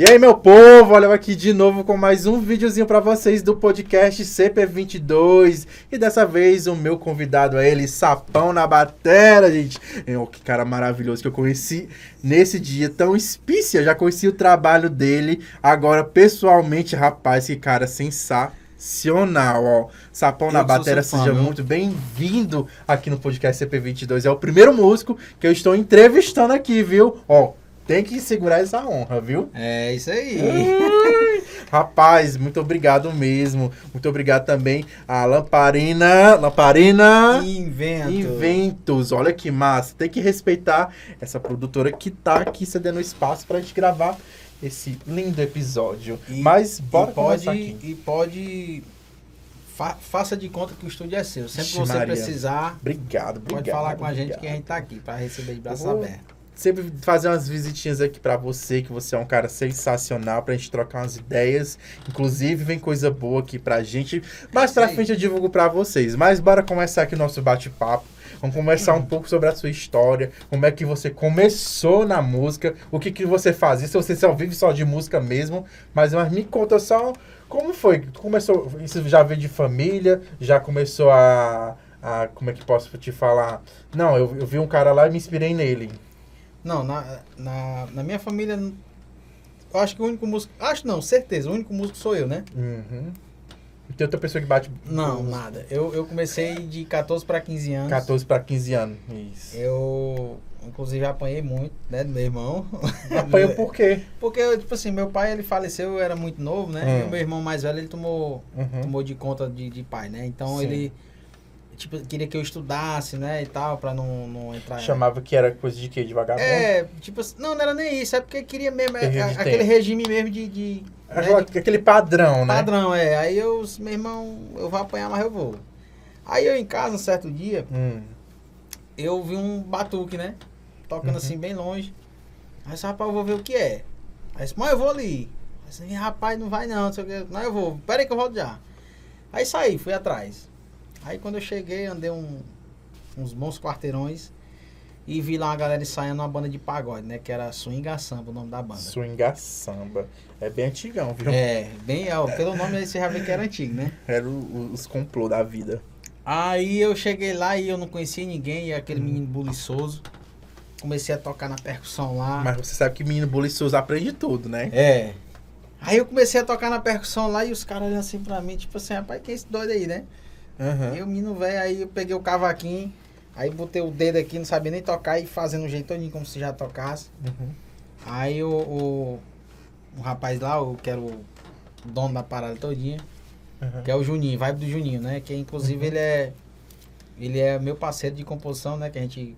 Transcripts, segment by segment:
E aí, meu povo, olha eu aqui de novo com mais um videozinho para vocês do podcast CP22. E dessa vez o meu convidado é ele, Sapão na Batera, gente. É um que cara maravilhoso que eu conheci nesse dia tão espícia. Já conheci o trabalho dele, agora pessoalmente, rapaz, que cara sensacional, ó. Sapão Eu na Batera, fã, seja viu? muito bem-vindo aqui no podcast CP22. É o primeiro músico que eu estou entrevistando aqui, viu? Ó, tem que segurar essa honra, viu? É isso aí. Rapaz, muito obrigado mesmo. Muito obrigado também a Lamparina. Lamparina. Invento. Inventos, olha que massa. Tem que respeitar essa produtora que tá aqui cedendo espaço pra gente gravar esse lindo episódio. E- Mas bora e pode, aqui. e pode. fa- faça de conta que o estúdio é seu. Sempre que você Maria. precisar, Obrigado, obrigado. pode falar com a gente que a gente tá aqui pra receber de braços Eu vou- abertos. Sempre fazer umas visitinhas aqui pra você, que você é um cara sensacional, pra gente trocar umas ideias. Inclusive, vem coisa boa aqui pra gente. Mais pra frente eu divulgo pra vocês. Mas bora começar aqui o nosso bate-papo. Vamos conversar um pouco sobre a sua história, como é que você começou na música, o que, que você fazia, se você só vive só de música mesmo, mas, mas me conta só como foi, começou, isso já veio de família, já começou a, a como é que posso te falar, não, eu, eu vi um cara lá e me inspirei nele. Não, na, na, na minha família, eu acho que o único músico. Acho não, certeza, o único músico sou eu, né? Uhum. E tem outra pessoa que bate Não, nada. Eu, eu comecei de 14 para 15 anos. 14 para 15 anos. Isso. Eu, inclusive, apanhei muito, né, do meu irmão. Apanhou por quê? Porque, tipo assim, meu pai, ele faleceu, eu era muito novo, né? Hum. E o meu irmão mais velho, ele tomou, Uhum. tomou de conta de, de pai, né? Então, Sim. ele, tipo, queria que eu estudasse, né, e tal, pra não, não entrar... Chamava que era coisa de quê? De vagabundo? É, tipo assim, não, não era nem isso, é porque queria mesmo, é, Período de aquele tempo. regime mesmo de... de né, de Aquele padrão, né? padrão, é. Aí eu, meu irmão, eu vou apanhar, mas eu vou. Aí eu em casa, um certo dia, Hum. eu vi um batuque, né? Tocando Uhum. assim, bem longe. Aí eu disse, rapaz, eu vou ver o que é. Aí eu disse, mãe, eu vou ali. Aí eu disse, rapaz, não vai não, não sei o que. Não, eu vou. Pera aí que eu volto já. Aí saí, fui atrás. Aí quando eu cheguei, andei um- uns bons quarteirões e vi lá uma galera ensaiando uma banda de pagode, né? Que era Swinga Samba, o nome da banda. Swinga samba. É bem antigão, viu? É, bem, ó, pelo nome você já vê que era antigo, né? Era o- os complô da vida. Aí eu cheguei lá e eu não conhecia ninguém, e aquele menino buliçoso. Comecei a tocar na percussão lá. Mas você sabe que menino buliçoso aprende tudo, né? É. Aí eu comecei a tocar na percussão lá e os caras olhando assim pra mim, tipo assim, rapaz, que é esse doido aí, né? Aham. E o menino velho, aí eu peguei o cavaquinho, aí botei o dedo aqui, não sabia nem tocar e fazendo um jeito todinho como se já tocasse. Uhum. Aí o, o, o rapaz lá, o, que era o dono da parada todinha, Uhum. que é o Juninho, vibe do Juninho, né? Que inclusive ele é. Ele é meu parceiro de composição, né? Que a gente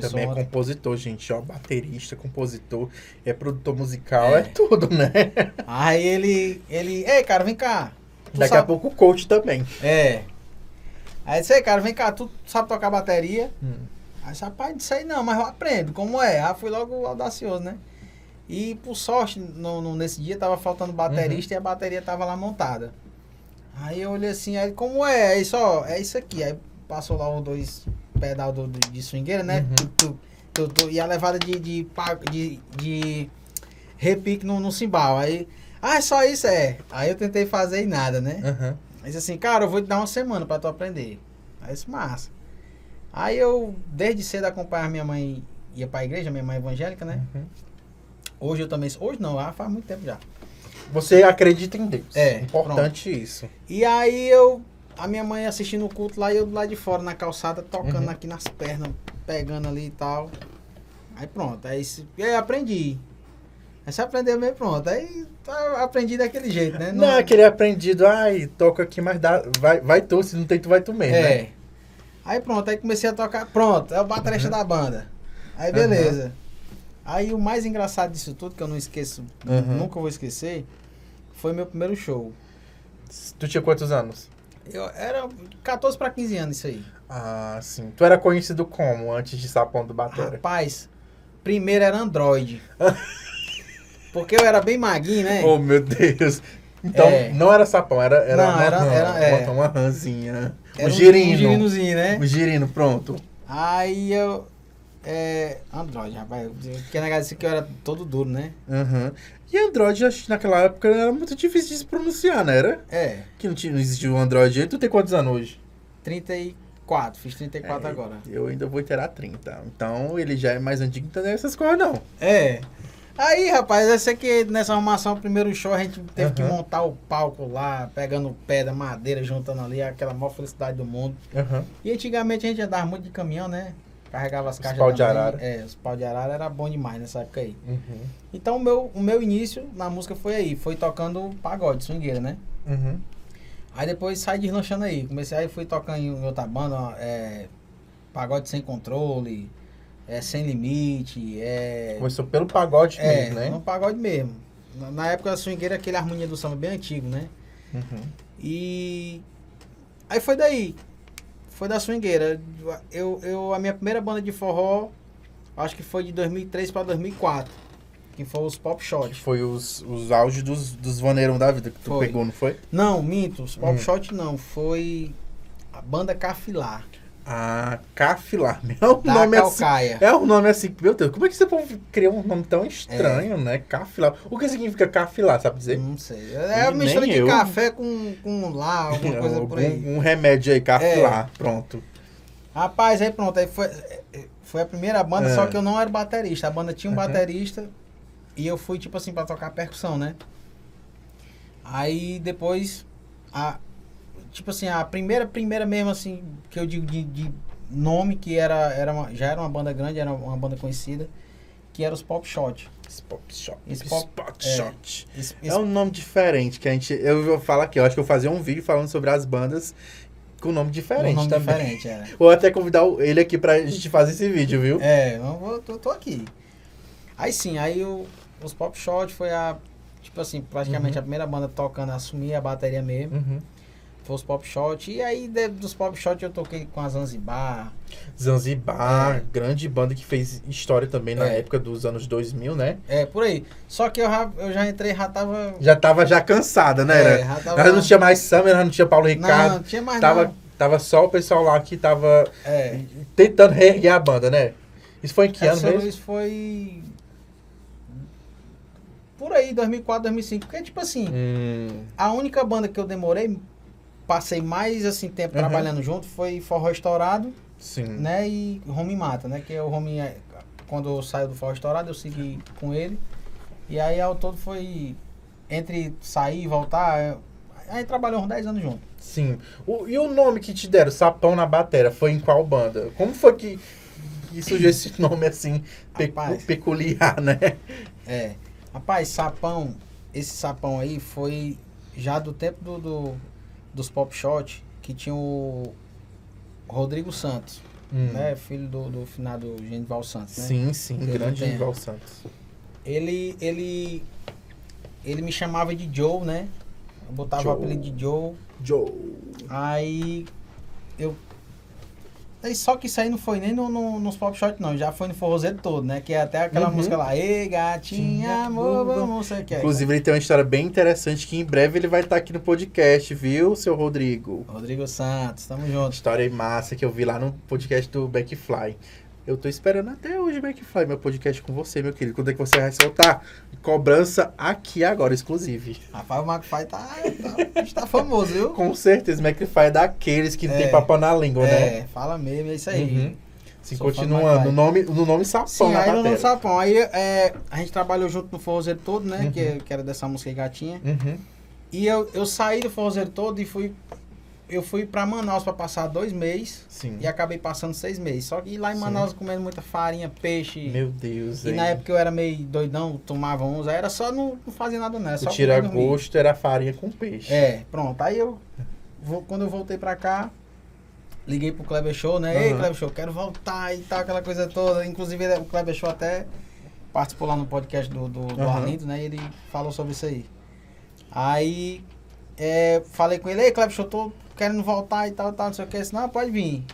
Também é compositor, gente, ó. Baterista, compositor, é produtor musical, é, É. tudo, né? Aí ele. ele. Ei, cara, vem cá. Daqui a sabe- pouco o coach também. É. Aí disse, "Ei, cara, vem cá, tu sabe tocar bateria? Hum. Aí disse, rapaz, não sei não, mas eu aprendo, como é? Aí fui logo audacioso, né? E por sorte, no, no- nesse dia tava faltando baterista e a bateria tava lá montada. Aí eu olhei assim, aí como é? Aí só, é isso aqui. Aí passou lá os dois pedal do, do- de swingueira, né? Uhum. Tu, tu, tu, e a levada de, de, de, de repique no, no cimbal. Aí, ah, é só isso, é. Aí eu tentei fazer e nada, né? Aham. Disse assim, cara, eu vou te dar uma semana pra tu aprender. Aí isso massa. Aí eu, desde cedo, acompanhava minha mãe, ia pra igreja, minha mãe é evangélica, né? Uhum. Hoje eu também, hoje não, ah, faz muito tempo já. Você acredita em Deus. É, Importante isso. E aí eu, a minha mãe assistindo o culto lá e eu lado de fora na calçada, tocando Uhum. aqui nas pernas, pegando ali e tal. Aí pronto, aí, aí aprendi. Aí você aprendeu meio pronto. Aí tá, aprendi daquele jeito, né? Não, é aquele aprendido, ai, toca aqui, mas dá, vai, vai tu, se não tem tu, vai tu mesmo, né? É. Aí pronto, aí comecei a tocar. Pronto, é o baterista da banda. Aí beleza. Aí o mais engraçado disso tudo, que eu não esqueço, Uhum. nunca vou esquecer, foi meu primeiro show. Tu tinha quantos anos? Eu era 14 para 15 anos isso aí. Ah, sim. Tu era conhecido como antes de Sapão do Batera? Rapaz, primeiro era Android. Porque eu era bem maguinho, né? Oh, meu Deus. Então, É. não era sapão, era, era, Não, uma, era- era- é. uma rãzinha. Era um girino. Um girinozinho, né? Um girino, pronto. Aí eu. É. Android, rapaz. Porque negócio disse que eu era todo duro, né? Aham. E Android, que naquela época era muito difícil de se pronunciar, não era? É. Que não, tinha, não existia o Android. E tu tem quantos anos hoje? 34. Fiz 34 É, agora. Eu ainda vou ter a 30. Então ele já é mais antigo, então não é essas coisas, não. É. Aí, rapaz, eu sei que nessa arrumação, o primeiro show, a gente teve que Aham. montar o palco lá, pegando pedra, madeira, juntando ali, aquela maior felicidade do mundo. Aham. E antigamente a gente andava muito de caminhão, né? Carregava as Os caixas pau de arara. É, os pau de arara era bom demais nessa época aí. Uhum. Então o meu, o meu início na música foi aí, foi tocando pagode, swingueira, né? Uhum. Aí depois saí deslanchando aí. Comecei aí, fui tocando em outra banda, é, pagode sem controle, é, sem limite, é. Começou pelo pagode É, mesmo, né? no pagode mesmo. Na, na época da swingueira, aquele harmonia do samba bem antigo, né? Uhum. E aí foi daí. Foi da swingueira. Eu, eu, a minha primeira banda de forró, acho que foi de 2003 para 2004. Que foi os Pop Que Shot. foi os, os auges dos, dos vaneirão da vida que tu Foi. pegou, não foi? Não, minto, os Pop Hum. Shot não. Foi a banda Cafilar. Ah, Cafilar. É um Da nome assim. Calcaia. É um nome assim, meu Deus, como é que você pode criar um nome tão estranho, né? Cafilar. O que significa cafilar, sabe dizer? Não sei. É uma mistura de eu. café com, com lá, alguma coisa por aí. um, um remédio aí, cafilar. É. Pronto. Rapaz, aí pronto, aí foi, foi a primeira banda, É. só que eu não era baterista. A banda tinha um Uhum. baterista e eu fui, tipo assim, pra tocar percussão, né? Aí depois, a, tipo assim, a primeira, primeira mesmo, assim, que eu digo de, de nome, que era, era uma- já era uma banda grande, era uma banda conhecida, que era os Pop Shot. Spot Shot. Spot é. Shot. É um nome diferente que a gente. Eu vou falar aqui, eu acho que eu vou fazer um vídeo falando sobre as bandas com nome diferente um nome também. diferente, era. Vou até convidar ele aqui pra gente fazer esse vídeo, viu? É, eu vou, tô, tô aqui. Aí sim, aí o, os Pop Shot foi a, tipo assim, praticamente Uhum. a primeira banda tocando, assumir a bateria mesmo. Uhum. Foi os Pop Shot. E aí de- dos Pop Shot eu toquei com a Zanzibar. Zanzibar, É. grande banda que fez história também na É. época dos anos 2000, né? É, por aí. Só que eu já, eu já entrei, já tava. Já tava já cansada, né? É, Era- já tava. Não tinha mais Summer, não tinha Paulo Não, Ricardo. não tinha mais tava, não. tava só o pessoal lá que tava É. tentando reerguer a banda, né? Isso foi em que É, ano mesmo? Luís foi. Por aí, 2004, 2005. Porque, tipo assim, Hum, a única banda que eu demorei, passei mais assim tempo Uhum. trabalhando junto foi Forró Estourado, sim. né? E Home Mata, né? Que é o Home, é, quando eu saio do Forró Estourado, eu segui com ele. E aí ao todo foi entre sair e voltar, é, aí trabalhou uns 10 anos junto. Sim. O- e o nome que te deram, Sapão na Batera, foi em qual banda? Como foi que, que surgiu esse nome assim, Rapaz. peculiar, né? É. Rapaz, sapão, esse sapão aí foi já do tempo do, do- dos Pop Shot, que tinha o Rodrigo Santos, Hum. né? Filho do, do finado Genival Santos, né? Sim, sim, Eu grande entendo. Val Santos. Ele, ele, ele me chamava de Joe, né? Eu botava Joe. o apelido de Joe. Joe. Aí eu. Aí só que isso aí não foi nem no, no- nos pop shot, não. Já foi no forrozeiro todo, né? Que é até aquela Uhum. música lá. Ei, gatinha, Tinha, amor, vamos, não sei o que é. Inclusive, ele tem uma história bem interessante que em breve ele vai estar aqui no podcast, viu, seu Rodrigo? Rodrigo Santos, tamo junto. História massa que eu vi lá no podcast do Backfly. Eu tô esperando até hoje, Backfly, meu podcast com você, meu querido. Quando é que você vai soltar? Cobrança aqui agora, exclusive. Rapaz, o McFly tá, tá, está famoso, viu? Com certeza, Backfly é daqueles que É. tem papo na língua, né? É, fala mesmo, é isso aí. Uhum. Sim, Sou continuando. McFly. No nome, no nome Sapão Sim, na aí no bateria. Sapão. Aí é, a gente trabalhou junto no forrozeiro todo, né? Uhum. Que, que era dessa música aí, gatinha. Uhum. E eu, eu saí do forrozeiro todo e fui. Eu fui pra Manaus pra passar dois meses. Sim. E acabei passando seis meses. Só que lá em Sim. Manaus comendo muita farinha, peixe. Meu Deus, e hein? na época eu era meio doidão, tomava uns. Era só não, não fazia nada não. era O Só tira comer dormir. gosto era farinha com peixe. É, pronto. Aí eu, vou, quando eu voltei pra cá, liguei pro Kleber Show, né? Ei, Aham. Kleber Show, quero voltar e tal, aquela coisa toda. Inclusive o Kleber Show até participou lá no podcast do, do, do Aham. Arlindo, né? E ele falou sobre isso aí. Aí é, falei com ele, ei, Kleber Show, tô querendo voltar e tal, tal, não sei o que. Ele disse, não, pode vir.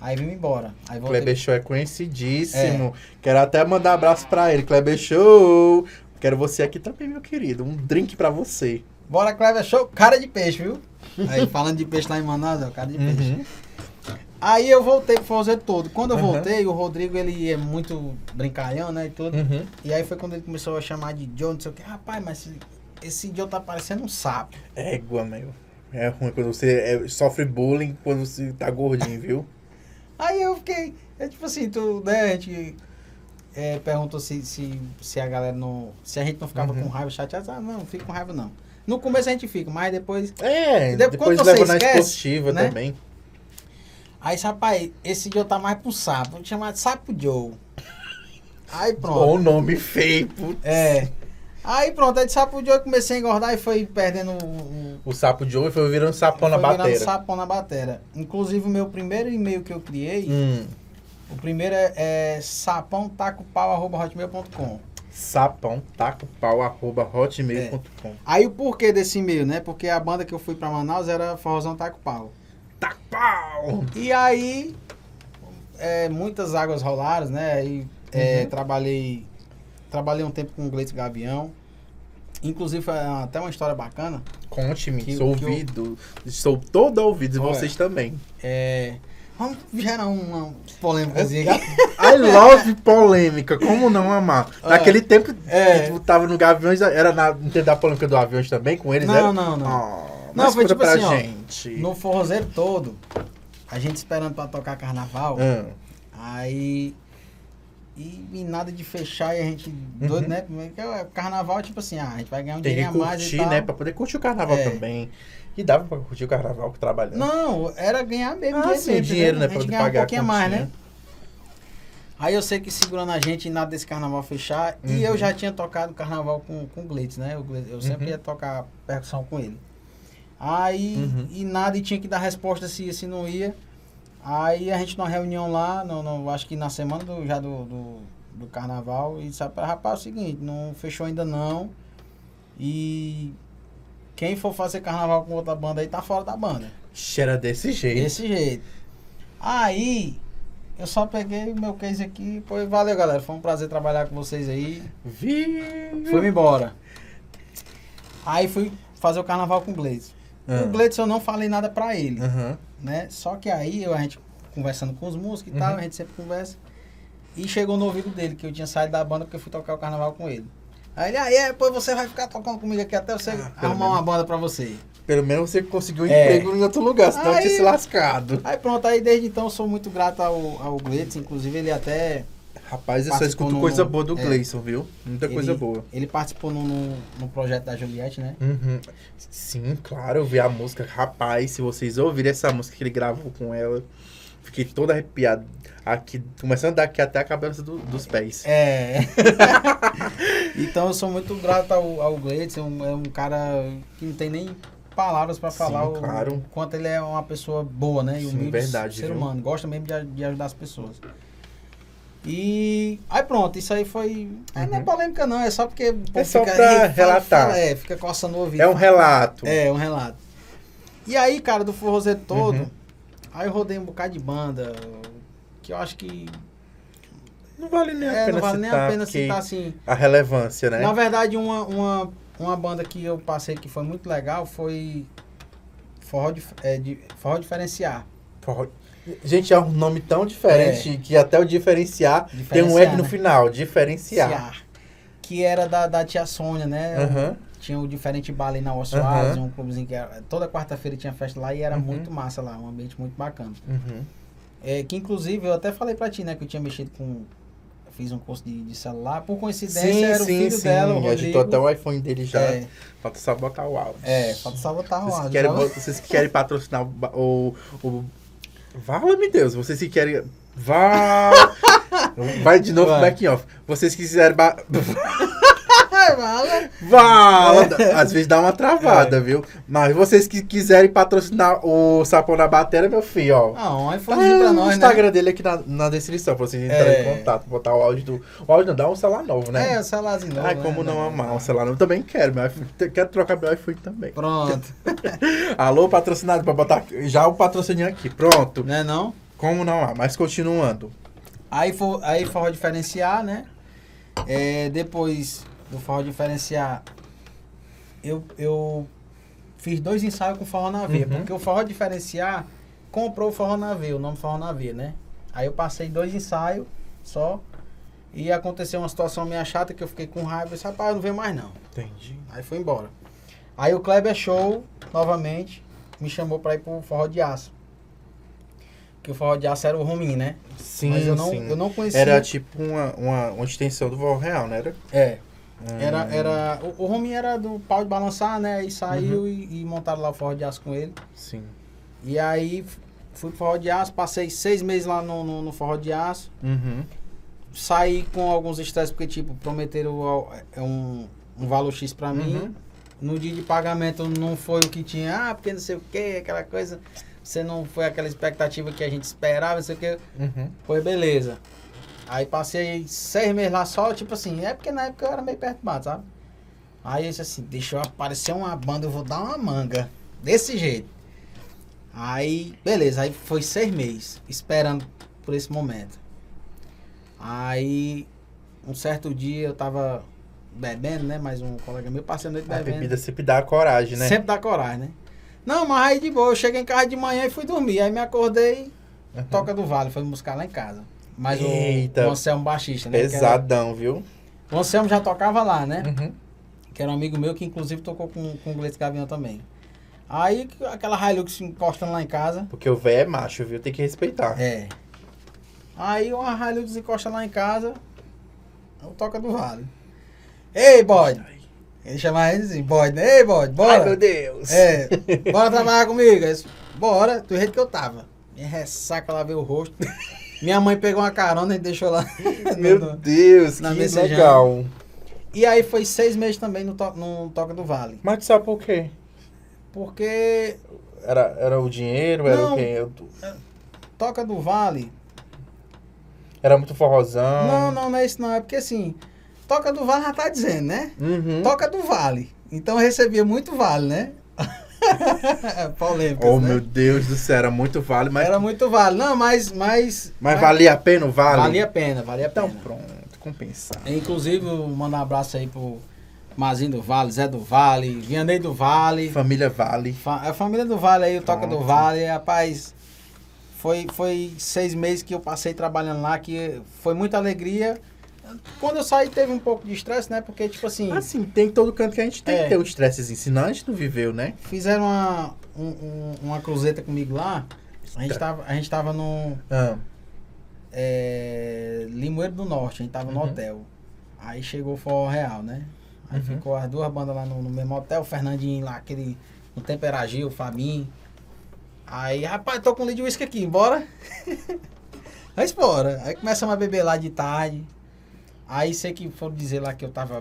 Aí vim embora. Aí voltei. Kleber Show é conhecidíssimo. Quero até mandar abraço pra ele. Kleber Show. Quero você aqui também, meu querido. Um drink pra você. Bora, Kleber Show, cara de peixe, viu? Aí falando de peixe lá em Manaus, é o cara de peixe. Uhum. Aí eu voltei pro forrozeiro todo. Quando eu Aham. voltei, o Rodrigo, ele é muito brincalhão, né, e tudo. Uhum. E aí foi quando ele começou a chamar de Joe, não sei o que. Rapaz, mas esse, esse Joe tá parecendo um sapo. Égua, meu. É ruim quando você é- sofre bullying quando você tá gordinho, viu? Aí eu fiquei, é tipo assim, tu, né, a gente é, perguntou se, se, se a galera não, se a gente não ficava Uhum. com raiva, chateado, ah, não, não fico com raiva não. No começo a gente fica, mas depois, É, Depois depois você leva na esquece, esportiva né? também. aí rapaz, esse Joe tá mais pro sapo, vamos chamar de Sapo Joe. Aí pronto. Ou nome feio, putz. É. Aí pronto, aí de Sapo Joe eu comecei a engordar e foi perdendo o, o sapo de ouro foi virando sapão na foi virando sapão na batera. Inclusive o meu primeiro e-mail que eu criei, Hum, o primeiro é, é sapãotacopau.hotmail.com. sapão, taco, pau, arroba hotmail.com. Aí o porquê desse e-mail, né? Porque a banda que eu fui pra Manaus era Forrozão Taco Pau. Taco, pau! E aí, é, muitas águas rolaram, né? Aí é, Uhum. trabalhei trabalhei um tempo com o Gleice Gavião. Inclusive, foi até uma história bacana. Conte-me, sou que eu- ouvido. Sou todo ouvido, e vocês também. É, vamos gerar uma polêmicazinha aqui. I love polêmica, como não amar? Ah, Naquele tempo é. tava no Gaviões, era na, não teve da polêmica do Aviões também com eles? Não, era? não, não. Ah, Não, mas foi tipo assim, ó, gente. No forrozeiro todo, a gente esperando pra tocar carnaval, Ah, aí. E, e nada de fechar e a gente doido, Uhum. né? Porque o carnaval, tipo assim, ah, a gente vai ganhar um tem que dinheirinho a mais e curtir, tal. né? Pra poder curtir o carnaval É. também. E dava pra curtir o carnaval trabalhando. Não, era ganhar mesmo Ah, dinheiro, sim, mesmo, dinheiro, né? A Pra poder um pagar a pouquinho a mais, né? Aí eu sei que segurando a gente, nada desse carnaval fechar. E Uhum. eu já tinha tocado carnaval com, com o Glitz, né? Glitz- eu sempre Uhum. ia tocar percussão com ele. Aí, Uhum. e nada, e tinha que dar resposta se ia, se não ia. Aí a gente numa reunião lá, no, no- acho que na semana do, já do, do, do carnaval, e disse, rapaz, é o seguinte, não fechou ainda não. E quem for fazer carnaval com outra banda aí tá fora da banda. Era desse jeito. Desse jeito. Aí, eu só peguei o meu case aqui. Foi, valeu, galera. Foi um prazer trabalhar com vocês aí. Vi. Fui-me embora. Aí fui fazer o carnaval com o Gleitz. Ah. O Gleitz eu não falei nada pra ele, Aham. né? Só que aí eu- a gente conversando com os músicos e tal, Uhum. a gente sempre conversa. E chegou no ouvido dele que eu tinha saído da banda porque eu fui tocar o carnaval com ele. Aí ele, aí, é, depois você vai ficar tocando comigo aqui até você Ah, arrumar uma banda pra você. Pelo menos você conseguiu um É. emprego em outro lugar, senão eu Aí- tinha se lascado. Aí pronto, aí desde então eu sou muito grato ao, ao Gleitz, inclusive ele até Rapaz, eu só escuto no- coisa boa do é. Gleison, viu? Muita Ele- coisa boa. Ele participou no, no, no projeto da Juliette, né? Uhum. Sim, claro, eu vi a música. Rapaz, se vocês ouvirem essa música que ele gravou com ela, fiquei todo arrepiado. Aqui, começando daqui até a cabeça do- dos pés. É. então eu sou muito grato ao, ao Gleitz, é um, é um cara que não tem nem palavras pra Sim, falar o, claro. o quanto ele é uma pessoa boa, né? E Sim, verdade, ser viu? humano. Gosta mesmo de, de ajudar as pessoas. E aí pronto, isso aí foi. aí Não é Uhum. polêmica, não, é só porque. o povo só fica, pra "Ei, fala, relatar." fala", é, fica coçando o ouvido. É um relato. É, um relato. E aí, cara, do forrozeiro todo, Uhum. aí eu rodei um bocado de banda, que eu acho que Não vale nem a é, pena não vale nem citar, a pena citar assim. a relevância, né? Na verdade, uma, uma, uma banda que eu passei que foi muito legal foi Forró, Dif- é, de, Forró Diferenciar. Forró- Gente, é um nome tão diferente que até o diferenciar, tem um Diferenciar, web no né? final, diferenciar. Ciar. Que era da, da tia Sônia, né? Aham. Tinha o Diferente Bar ali na Aham. Soares, um clubezinho que era, toda quarta-feira tinha festa lá e era Uhum. muito massa lá, um ambiente muito bacana. Uhum. É, que inclusive eu até falei pra ti, né, que eu tinha mexido com. Fiz um curso de, de celular. Por coincidência, Sim, era o sim, filho sim. dela, o Rodrigo. Agitou até o iPhone dele já. É, Falta só botar o áudio. é, falta só botar o Vocês, áudio. que querem, vocês que querem patrocinar o. o, o Vala-me Deus, vocês que querem. Vá! Vai de novo Vai. back off. Vocês quiserem. Ba... Ai, Vala. Vala! Às vezes dá uma travada, viu? Mas vocês que quiserem patrocinar o Sapão na Bateria, meu filho, ó. Ah, um Tá iPhonezinho pra o nós, Instagram dele aqui na, na descrição, pra vocês entrarem É. em contato, botar o áudio do. O áudio não dá um celular novo, né? né? É, o celularzinho novo. Ai, né? como não Não, amar não. um celular novo? Também quero, meu iPhone. Quero trocar meu iPhone também. Pronto. Alô, patrocinado, pra botar já o patrocínio aqui. Pronto. né não? Como não há? Mas continuando. Aí, for, aí forró diferenciar, né? É, depois do forró diferenciar, eu, eu fiz dois ensaios com forró na veia. Uhum. Porque o forró diferenciar, comprou o Forró Navio, o nome Forró Navio, né? Aí eu passei dois ensaios só. E aconteceu uma situação meio chata que eu fiquei com raiva. Eu disse, rapaz, eu não venho mais não. Entendi. Aí foi embora. Aí o Kleber Show, novamente, me chamou pra ir pro Forró de Aço. Que o Forró de Aço era o Rominho, né? Sim, Mas eu não, sim. eu não conhecia. Era tipo uma, uma, uma extensão do Vol Real, não era? É. Era, era, o, o Rominho era do pau de balançar, né? Aí saiu e, e montaram lá o Forró de Aço com ele. Sim. E aí fui pro Forró de Aço, passei seis meses lá no, no, no Forró de Aço. Uhum. Saí com alguns estresses, porque, tipo, prometeram é um, um valor X pra mim. Uhum. No dia de pagamento não foi o que tinha, ah, porque não sei o que, aquela coisa. Você não foi aquela expectativa que a gente esperava, não sei o que. Uhum. Foi beleza. Aí passei seis meses lá só, tipo assim, é porque na época eu era meio perturbado, sabe? Aí eu disse assim, deixa eu aparecer uma banda, eu vou dar uma manga. Desse jeito. Aí, beleza, aí foi seis meses, esperando por esse momento. Aí, um certo dia eu tava bebendo, né? Mais um colega meu passei a noite A bebendo. bebida sempre dá coragem, né? Sempre dá coragem, né? Não, mas aí de boa, eu cheguei em casa de manhã e fui dormir. Aí me acordei, Uhum. Toca do Vale, foi me buscar lá em casa. Mas o- Eita. o Anselmo baixista, né? que era- Pesadão, viu? o Anselmo já tocava lá, né? Uhum. Que era um amigo meu que inclusive tocou com, com o Gleice Gavião também. Aí aquela Hilux encostando lá em casa. Porque o velho é macho, viu? Tem que respeitar. É. Aí uma Hilux encosta lá em casa. O Toca do Vale. Ei, bode! Ele chamava ele assim, bode, né? Ei, bode, bora! Ai, meu Deus. É, bora trabalhar comigo. Disse, bora, do jeito que eu tava. Minha ressaca lá veio o rosto. Minha mãe pegou uma carona e deixou lá. Meu no- Deus, na que mensagem. legal. E aí foi seis meses também no, to no Toca do Vale. Mas tu sabe por quê? Porque Era, era o dinheiro? Era Não. o quê? Eu- Toca do Vale. Era muito forrozão? Não, não, não é isso não. É porque assim, Toca do Vale já tá dizendo, né? Uhum. Toca do Vale. Então eu recebia muito vale, né? Polêmica. Oh, né? meu Deus do céu, era muito vale, mas, Era muito vale. Não, mas. Mas, mas valia a pena o vale? Valia a pena, valia a Então pena. pronto, compensar. Inclusive, mando um abraço aí pro Mazinho do Vale, Zé do Vale, Vianney do Vale. Família Vale. Fa- A família do Vale aí, o Toca do. Vale, rapaz. Foi, foi seis meses que eu passei trabalhando lá, que foi muita alegria. Quando eu saí, teve um pouco de estresse, né? Porque, tipo assim, Assim, tem todo canto que a gente tem É. que ter o estressezinho, senão a gente não viveu, né? fizeram uma, um- um- uma cruzeta comigo lá. A gente tava, a gente tava no Ah, é, Limoeiro do Norte, a gente tava no Uhum. hotel. Aí chegou o Forró Real, né? Aí Uhum. ficou as duas bandas lá no, no mesmo hotel, o Fernandinho lá, aquele. No tempo era Gil, o Fabinho. Aí, rapaz, tô com um litro de uísque aqui, bora? Aí bora. Aí começamos a beber lá de tarde. Aí sei que foram dizer lá que eu tava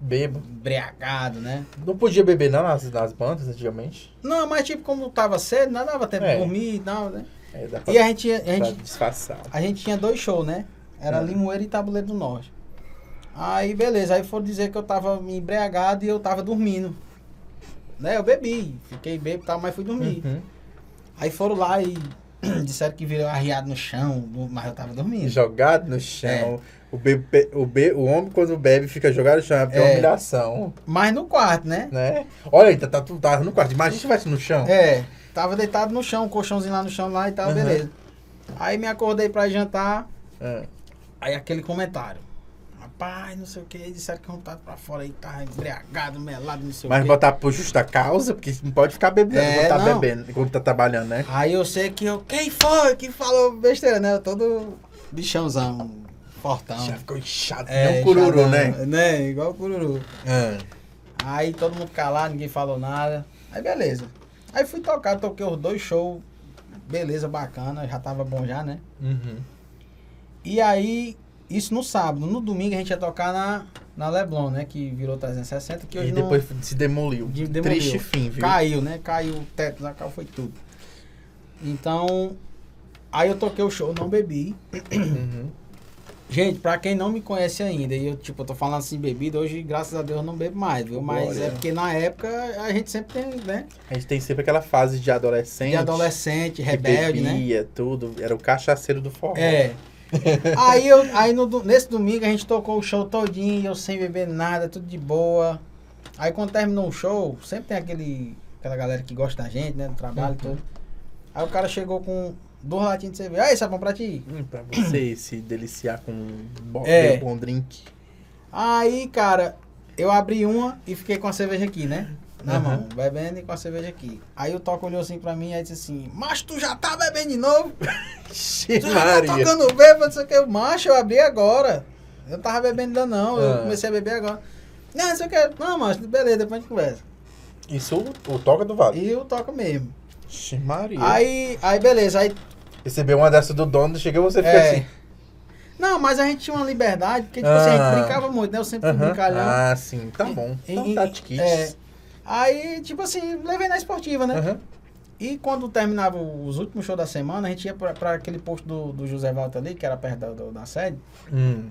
bebo. embriagado, né? Não podia beber não nas, nas bandas antigamente. Não, mas tipo, como tava cedo, não dava tempo É. de dormir e tal, né? É, E a gente, a gente disfarçar. A gente tinha dois shows, né? Era Hum. Limoeiro e Tabuleiro do Norte. Aí, beleza. Aí foram dizer que eu tava embriagado e eu tava dormindo. Né? Eu bebi. Fiquei bêbado e tal, mas fui dormir. Uhum. Aí foram lá e disseram que virou arriado no chão, mas eu tava dormindo. Jogado no chão. O, bebê, o, be, o homem, quando bebe, fica jogado no chão. É uma É. humilhação. Mas no quarto, né? Né? Olha aí, tá, tá, tá no quarto. Imagina se estivesse no chão. É. Tava deitado no chão, um colchãozinho lá no chão lá e tal, Uhum. beleza. Aí me acordei pra jantar. É. Aí aquele comentário. Rapaz, não sei o que, disseram que eu tava pra fora aí, tava embriagado, melado, não sei Mas o que. botar por justa causa, porque não pode ficar bebendo É, quando tá não. bebendo, quando tá trabalhando, né? Aí eu sei que eu. Quem foi que falou besteira, né? Eu todo bichãozão, fortão. Já ficou inchado, É, um cururu, né? Né? Igual o cururu. É. Aí todo mundo calado, ninguém falou nada. Aí beleza. Aí fui tocar, toquei os dois shows. Beleza, bacana, já tava bom já, né? Uhum. E aí, isso no sábado. No domingo a gente ia tocar na, na Leblon, né? Que virou 360, que hoje E não- depois se demoliu. de- demoliu. Triste fim, viu? Caiu, né? Caiu o teto cal, foi tudo. Então, aí eu toquei o show, não bebi. Uhum. Gente, pra quem não me conhece ainda, e eu, tipo, eu tô falando assim, bebida, hoje, graças a Deus, eu não bebo mais, viu? Mas Glória. é porque na época a gente sempre tem, né? A gente tem sempre aquela fase de adolescente. De adolescente, rebelde, né? bebia, tudo. Era o cachaceiro do forró. É. aí eu, aí no, nesse domingo a gente tocou o show todinho, eu sem beber nada, tudo de boa. Aí quando terminou o show, sempre tem aquele, aquela galera que gosta da gente, né? Do trabalho e Uhum. tudo. Aí o cara chegou com duas latinhas de cerveja. Aí, sabão pra ti? Hum, pra você se deliciar com um bom, É. bom drink. Aí, cara, eu abri uma e fiquei com a cerveja aqui, né? Na Aham. mão, bebendo e com a cerveja aqui. Aí o Toca olhou assim pra mim e disse assim, mas tu já tá bebendo de novo? Tu já Maria. tá tocando bêbado, não sei o que. Macho, eu abri agora. Eu não tava bebendo ainda não, eu Ah. comecei a beber agora. Não, não sei o que. Não, macho, beleza, depois a gente conversa. Isso o, o Toca do Vale. E o Toca mesmo. Ixi, Maria. Aí, aí beleza, aí... Recebeu uma dessa do dono, chegou você fica É. assim. Não, mas a gente tinha uma liberdade, porque tipo assim, a Ah. gente brincava muito, né? Eu sempre fui Aham. brincalhão. Ah, sim, tá bom. E- Então tá de é. Aí, tipo assim, levei na esportiva, né? Aham. E quando terminava os últimos shows da semana, a gente ia pra, pra aquele posto do, do José Walter ali, que era perto da, do- da sede, Hum,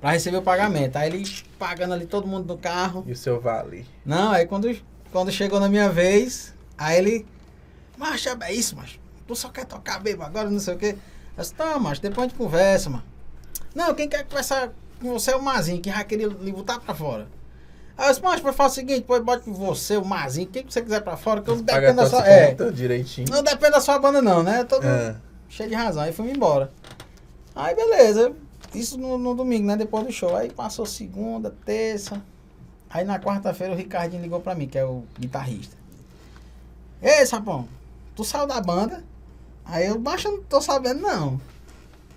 pra receber o pagamento. Aí ele pagando ali todo mundo no carro. e o seu vale? Não, aí quando, quando chegou na minha vez, aí ele. Macho, é isso, macho. Tu só quer tocar bebo agora, não sei o quê. Eu disse, tá, macho, depois a gente conversa, mano. Não, quem quer conversar com você é o Mazinho, que já queria lhe botar pra fora. Aí eu disse, mas faz o seguinte, depois bote você, o Mazinho, quem que você quiser pra fora, que eu não dependo da sua. É, conta direitinho. não depende da sua banda, não, né? Todo Ah, cheio de razão. Aí fui embora. Aí beleza. Isso no, no domingo, né? Depois do show. Aí passou segunda, terça. Aí na quarta-feira o Ricardinho ligou pra mim, que é o guitarrista. Ei, Sapão, tu saiu da banda? Aí eu, eu não tô sabendo não.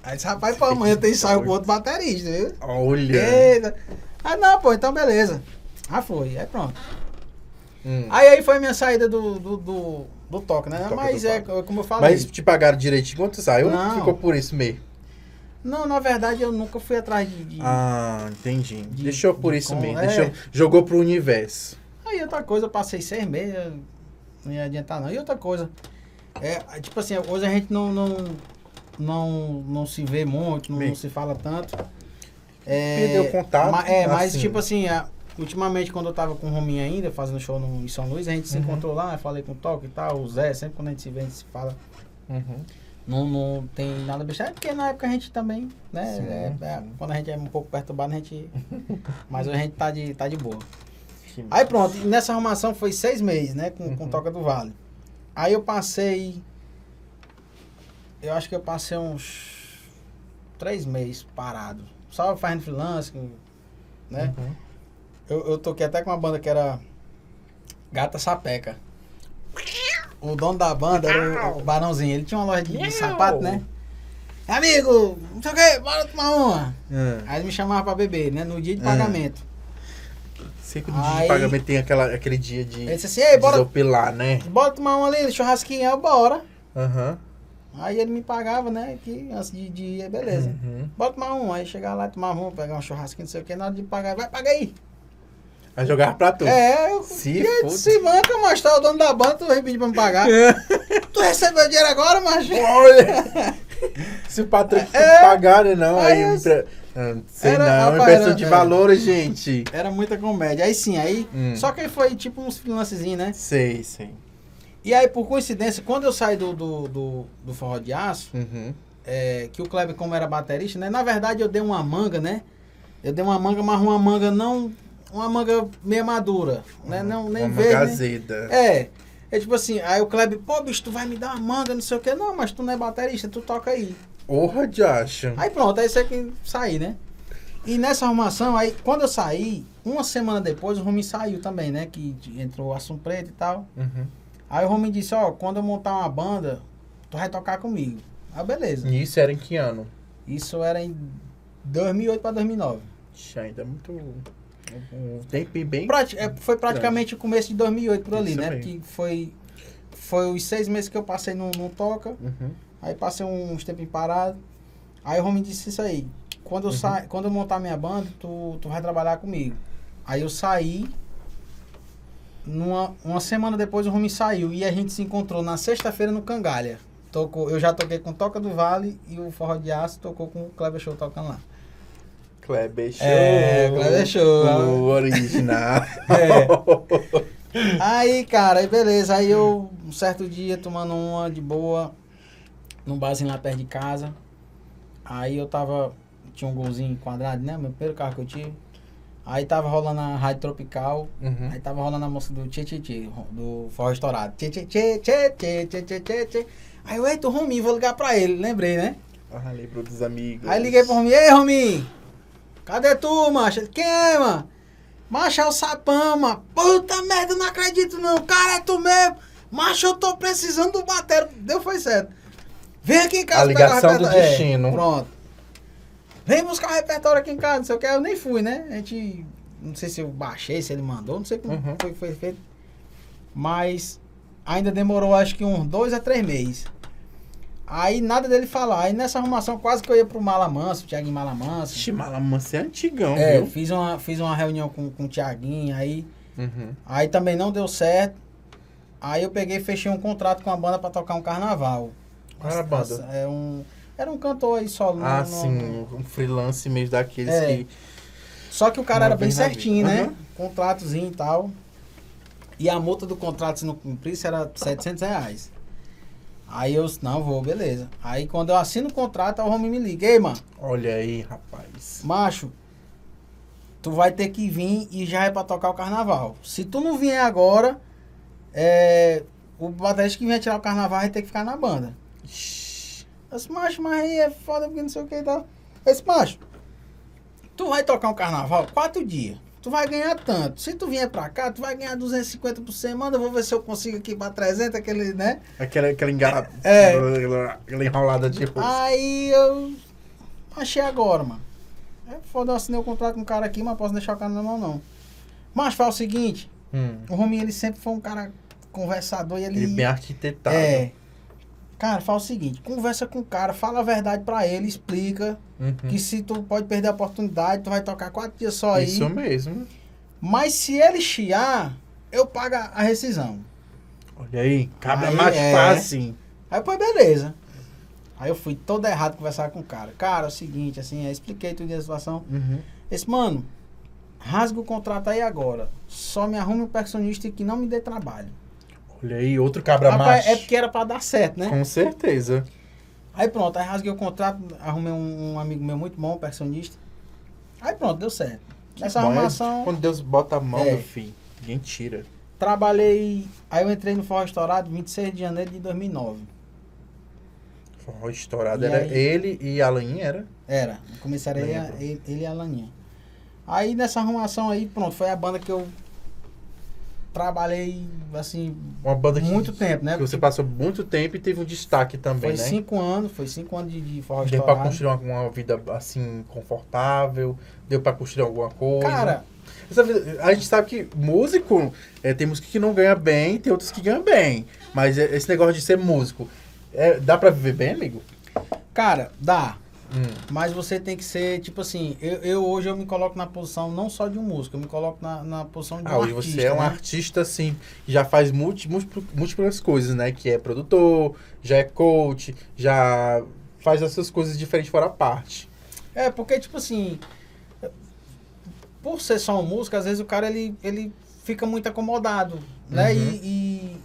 Aí disse, rapaz, pô, amanhã tem ensaio com outro baterista, viu? olha. Eita. Ah, não, pô, então beleza. Ah, foi. Aí pronto. Hum. Aí aí foi minha saída do, do, do, do toque, né? Do toque Mas do é toque. como eu falei. Mas te pagaram direitinho quando tu saiu? Não. Ficou por isso mesmo. Não, na verdade eu nunca fui atrás de. de- Ah, entendi. De- Deixou por de isso como- mesmo. é. Deixou, jogou pro universo. Aí outra coisa, eu passei seis meses, não ia adiantar não. E outra coisa, é, tipo assim, hoje a gente não, não, não, não se vê muito, não, Bem. não se fala tanto. É, Perdeu contato, ma- é, mas assim. tipo assim, a- ultimamente quando eu tava com o Rominho ainda, fazendo show no, em São Luís, a gente se Uhum. encontrou lá, eu falei com o Toque e tal, o Zé, sempre quando a gente se vê, a gente se fala. Uhum. Não, não tem nada besteira, porque na época a gente também, né? Sim, é- é, sim. quando a gente é um pouco perturbado, a gente. mas hoje a gente tá de, tá de boa. Aí pronto, nessa arrumação foi seis meses, né? Com, com Uhum. Toca do Vale. Aí eu passei. Eu acho que eu passei uns três meses parado. Só fazendo freelance, né? Uhum. Eu, eu toquei até com uma banda que era Gata Sapeca. O dono da banda era o, o Barãozinho. Ele tinha uma loja de, de sapato, né? Amigo, não sei o que, bora tomar uma. Ah, Aí ele me chamava pra beber, né? No dia de pagamento. Sei que no dia de Aí- pagamento tem aquela, aquele dia de Ele disse assim, ei, bora, desopilar, né? bora tomar uma ali, churrasquinho, eu, bora. Aham. Aí ele me pagava, né? Que antes de, de ir, beleza. Uhum. Bora tomar um. Aí chegava lá, tomava um, pegar um churrasquinho, não sei o que, na hora de pagar, vai, paga aí. Vai jogar pra tu. É, eu Se e eu disse, manca, mas tá o dono da banda, tu vai pedir pra me pagar. tu recebeu dinheiro agora, mas. Olha! Se o patrão É. pagar, né? Não, aí. Aí eu- Ah, sei Era- não, rapaz, inversão de valores, gente. Era muita comédia. Aí sim, aí. Hum. Só que aí foi tipo uns freelancezinhos, né? Sei, sei. E aí, por coincidência, quando eu saí do, do, do, do Forró de Aço, Uhum. é, que o Kleber, como era baterista, né? Na verdade, eu dei uma manga, né? Eu dei uma manga, mas uma manga não. Uma manga meio madura, né? Não, nem Uma verde. né? magazeda. É. É tipo assim, aí o Kleber, pô, bicho, tu vai me dar uma manga, não sei o quê. Não, mas tu não é baterista, tu toca aí. Porra de acha. Aí pronto, aí você que saí, né? E nessa arrumação, aí quando eu saí, uma semana depois o Rumi saiu também, né? Que entrou o Assum Preto e tal. Uhum. Aí o Rumi disse, ó, quando eu montar uma banda, tu vai tocar comigo. Aí beleza. E isso era em que ano? Isso era em 2008 para 2009. Ixi, ainda é muito. Um tempo bem. Prati- é, foi praticamente o começo de 2008 por ali, Isso né? mesmo. Que foi, foi os seis meses que eu passei no, no Toca. Uhum. Aí passei uns tempos parado. Aí o Rumi disse isso aí. Quando eu, Uhum. sa... quando eu montar minha banda, tu, tu vai trabalhar comigo. Aí eu saí. Numa, uma semana depois o Rumi saiu. E a gente se encontrou na sexta-feira no Cangalha. Tocou, eu já toquei com Toca do Vale e o Forró de Aço tocou com o Kleber Show tocando lá. Kleber Show. É, Kleber Show. O original. É. Aí, cara, aí beleza. Aí eu, um certo dia, tomando uma de boa, num barzinho lá perto de casa. Aí eu tava. Tinha um golzinho quadrado, né? Meu primeiro carro que eu tive. Aí tava rolando a Rádio Tropical. Uhum. Aí tava rolando a música do Tchê Tchê Tchê, do Forró Estourado. Tchê Tchê Tchê Tchê Tchê Tchê Tchê Tchê Tchê. Aí eu, eita, o Rominho, vou ligar pra ele. Lembrei, né? Ah, lembro dos amigos. Aí liguei pro Rominho, ei, Rominho, cadê tu, macho? Quem é, mano? Macho, é o Sapão, mano. Puta merda, eu não acredito não. Cara, é tu mesmo. Macho, eu tô precisando do batero. Deu, foi certo. Vem aqui em casa A ligação do. É, destino. pronto. Vem buscar o repertório aqui em casa, não sei o que. Eu nem fui, né? A gente. Não sei se eu baixei, se ele mandou, não sei como Uhum. foi, foi feito. Mas ainda demorou acho que uns dois a três meses. Aí nada dele falar. Aí nessa arrumação quase que eu ia pro Malamanso, o Thiaguinho Malamanso. Ixi, Malamança é antigão, É, viu? fiz uma, fiz uma reunião com, com o Thiaguinho, aí, Uhum. aí também não deu certo. Aí eu peguei e fechei um contrato com a banda pra tocar um carnaval. Era banda? É um, era um cantor aí solo. Ah, não- não- sim, um freelance mesmo daqueles É. que. Só que o cara era bem certinho, né? Uhum. Contratozinho e tal. E a multa do contrato, se não cumprisse, era 700 reais. Aí eu não, vou, beleza. Aí quando eu assino o contrato, o homem me liga. Ei, mano, Olha aí, rapaz. macho, tu vai ter que vir e já é pra tocar o carnaval. Se tu não vier agora, é, o baterista que vier tirar o carnaval vai ter que ficar na banda. Disse, macho, mas aí é foda porque não sei o que e tal. Eu disse, macho, tu vai tocar um carnaval quatro dias. Tu vai ganhar tanto. Se tu vier pra cá, tu vai ganhar 250 por semana. Eu vou ver se eu consigo aqui pra 300, aquele, né? Aquela, aquela engarrada. É. Aquela enrolada de rosto. Aí eu achei agora, mano. É foda, eu assinei o contrato com o cara aqui, mas posso deixar o cara na mão, não. Mas fala o seguinte, Hum. o Rominho, ele sempre foi um cara conversador e ele... Ele bem arquitetado. É. Cara, fala o seguinte, conversa com o cara, fala a verdade pra ele, explica Uhum. que se tu pode perder a oportunidade, tu vai tocar quatro dias só aí. Isso mesmo. Mas se ele chiar, eu pago a rescisão. Olha aí, cabra Aí, mais é. fácil. Aí, pô, beleza. Aí eu fui todo errado conversar com o cara. Cara, é o seguinte, assim, eu expliquei tudo a situação. Uhum. Esse, mano, rasga o contrato aí agora. Só me arrume um percussionista que não me dê trabalho. Olha aí, outro cabra Rapaz, macho. é porque era pra dar certo, né? Com certeza. Aí pronto, aí rasguei o contrato, arrumei um, um amigo meu muito bom, percussionista. Aí pronto, deu certo. Nessa Bom, é arrumação, Quando Deus bota a mão, É. meu filho, ninguém tira. trabalhei. Aí eu entrei no Forró Estourado 26 de janeiro de 2009. Forró estourado. E Era aí? ele e a Alain, era? Era, Lembro. ele, ele e a Laninha. Aí nessa arrumação aí, pronto, foi a banda que eu trabalhei, assim, Uma banda que, muito tempo, né? você passou muito tempo e teve um destaque também, Foi né? cinco anos, foi cinco anos de, de Forró Deu pra Estourado. construir uma, uma vida assim, confortável? Deu pra construir alguma coisa? Cara, vida- a gente sabe que músico, é, tem músico que não ganha bem, tem outros que ganham bem. Mas é, esse negócio de ser músico, é, dá pra viver bem, amigo? cara, dá. Hum. Mas você tem que ser, tipo assim, eu, eu hoje eu me coloco na posição não só de um músico, eu me coloco na, na posição de um Ah, hoje artista, você é um né? artista, assim, que já faz múlti- múltiplo- múltiplas coisas, né? Que é produtor, já é coach, já faz essas coisas diferentes fora a parte. É, porque, tipo assim, por ser só uma música, às vezes o cara, ele, ele fica muito acomodado, né? Uhum. E,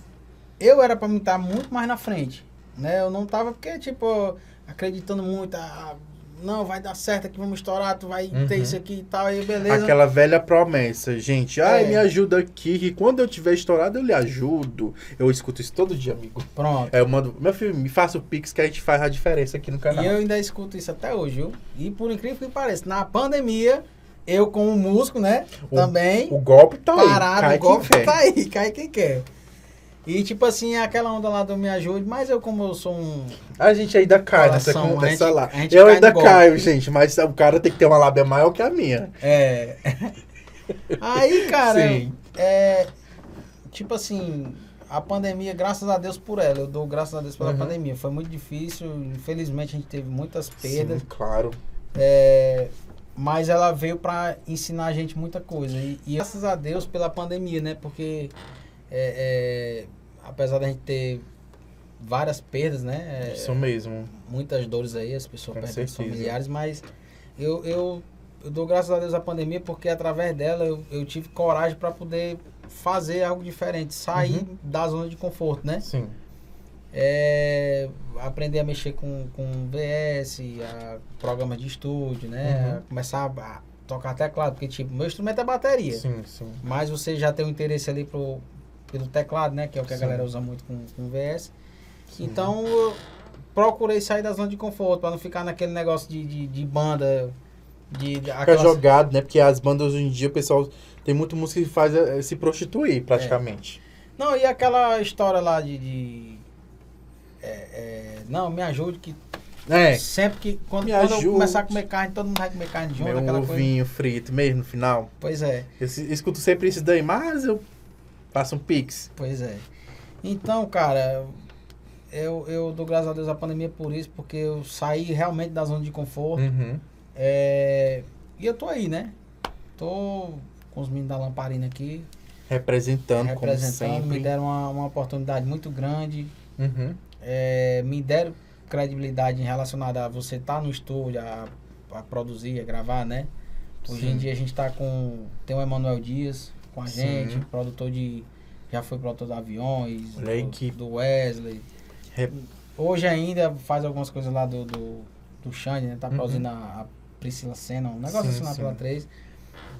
e eu era pra me estar muito mais na frente, né? Eu não tava, porque, tipo, acreditando muito, ah, não, vai dar certo aqui, vamos estourar, tu vai ter Uhum. isso aqui e tal, aí beleza. Aquela velha promessa, gente. Ai, É. me ajuda aqui, que quando eu tiver estourado eu lhe ajudo. Eu escuto isso todo dia, amigo. Pronto. É, eu mando, meu filho, me faça o Pix que a gente faz a diferença aqui no canal. E eu ainda escuto isso até hoje, viu? E por incrível que pareça, na pandemia, eu como músico, né, O- também... O golpe tá aí. parado, cai o golpe quem quer. tá aí, cai quem quer. E tipo assim, é aquela onda lá do Me Ajude, mas eu como eu sou um... A gente ainda cai nessa, Coração, a nessa gente- lá. Eu ainda caio, gente, mas o cara tem que ter uma lábia maior que a minha. É... aí, cara, Sim. é... Tipo assim, a pandemia, graças a Deus por ela, eu dou graças a Deus pela Uhum. pandemia. Foi muito difícil, infelizmente a gente teve muitas perdas. Sim, claro. É, mas ela veio pra ensinar a gente muita coisa. E, e graças a Deus pela pandemia, né? Porque é, é, apesar da gente ter várias perdas, né? é, Isso mesmo. muitas dores aí, as pessoas Com perdem familiares, mas eu, eu, eu dou graças a Deus à pandemia porque através dela eu, eu tive coragem para poder fazer algo diferente, sair Uhum. da zona de conforto, né? Sim. É, aprender a mexer com, com VS, a programas de estúdio, né? Uhum. A começar a tocar teclado, porque tipo, meu instrumento é bateria. Sim, sim. Mas você já tem um interesse ali pro, pelo teclado, né? Que é o que a Sim. galera usa muito com, com VS. Sim. Então eu procurei sair da zona de conforto, pra não ficar naquele negócio de, de, de banda. De, de Fica aquelas- jogado, né? Porque as bandas hoje em dia, o pessoal tem muita música que faz eh, se prostituir, praticamente. Não, e aquela história lá de. de- é, é, não, me ajude que É. sempre que. Quando, quando eu começar a comer carne, todo mundo vai comer carne junto, Meu aquela coisa. ovinho frito mesmo no final. Pois é. Eu escuto sempre isso daí, mas eu faço um pix. Pois é. Então, cara, eu, eu dou graças a Deus à pandemia por isso, porque eu saí realmente da zona de conforto. Uhum. É, e eu tô aí, né? Tô com os meninos da Lamparina aqui, Representando, representando, me deram uma, uma oportunidade muito grande, Uhum. é, me deram credibilidade em relacionada a você estar no estúdio, a, a produzir, a gravar, né? Hoje Sim. em dia a gente tá com. Tem o Emanuel Dias com a Sim. gente, produtor de. Já foi produtor de aviões, Olha do, do Wesley. Re- Hoje ainda faz algumas coisas lá do, do, do Xande, né? Tá Uhum. produzindo a, a Priscila Senna, um negócio Sim, assim pela 3.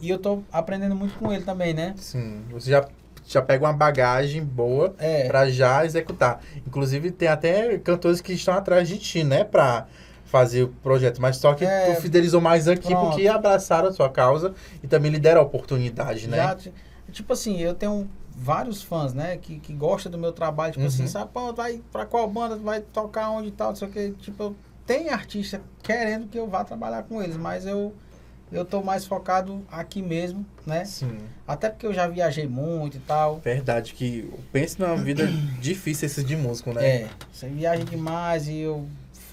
E eu tô aprendendo muito com ele também, né? Sim. Você já, já pega uma bagagem boa É. pra já executar. Inclusive, tem até cantores que estão atrás de ti, né? Pra fazer o projeto. Mas só que É. tu fidelizou mais aqui Pronto. porque abraçaram a sua causa e também lhe deram a oportunidade, né? Já, ti- tipo assim, eu tenho vários fãs, né? Que, que gostam do meu trabalho. Tipo Uhum. assim, sabe, pô, vai pra qual banda, vai tocar onde e tal, não sei o que. Tipo, tem artista querendo que eu vá trabalhar com eles, mas eu, eu tô mais focado aqui mesmo, né? Sim. Até porque eu já viajei muito e tal. Verdade que pense numa vida difícil esse de músico, né? É, você viaja demais e eu,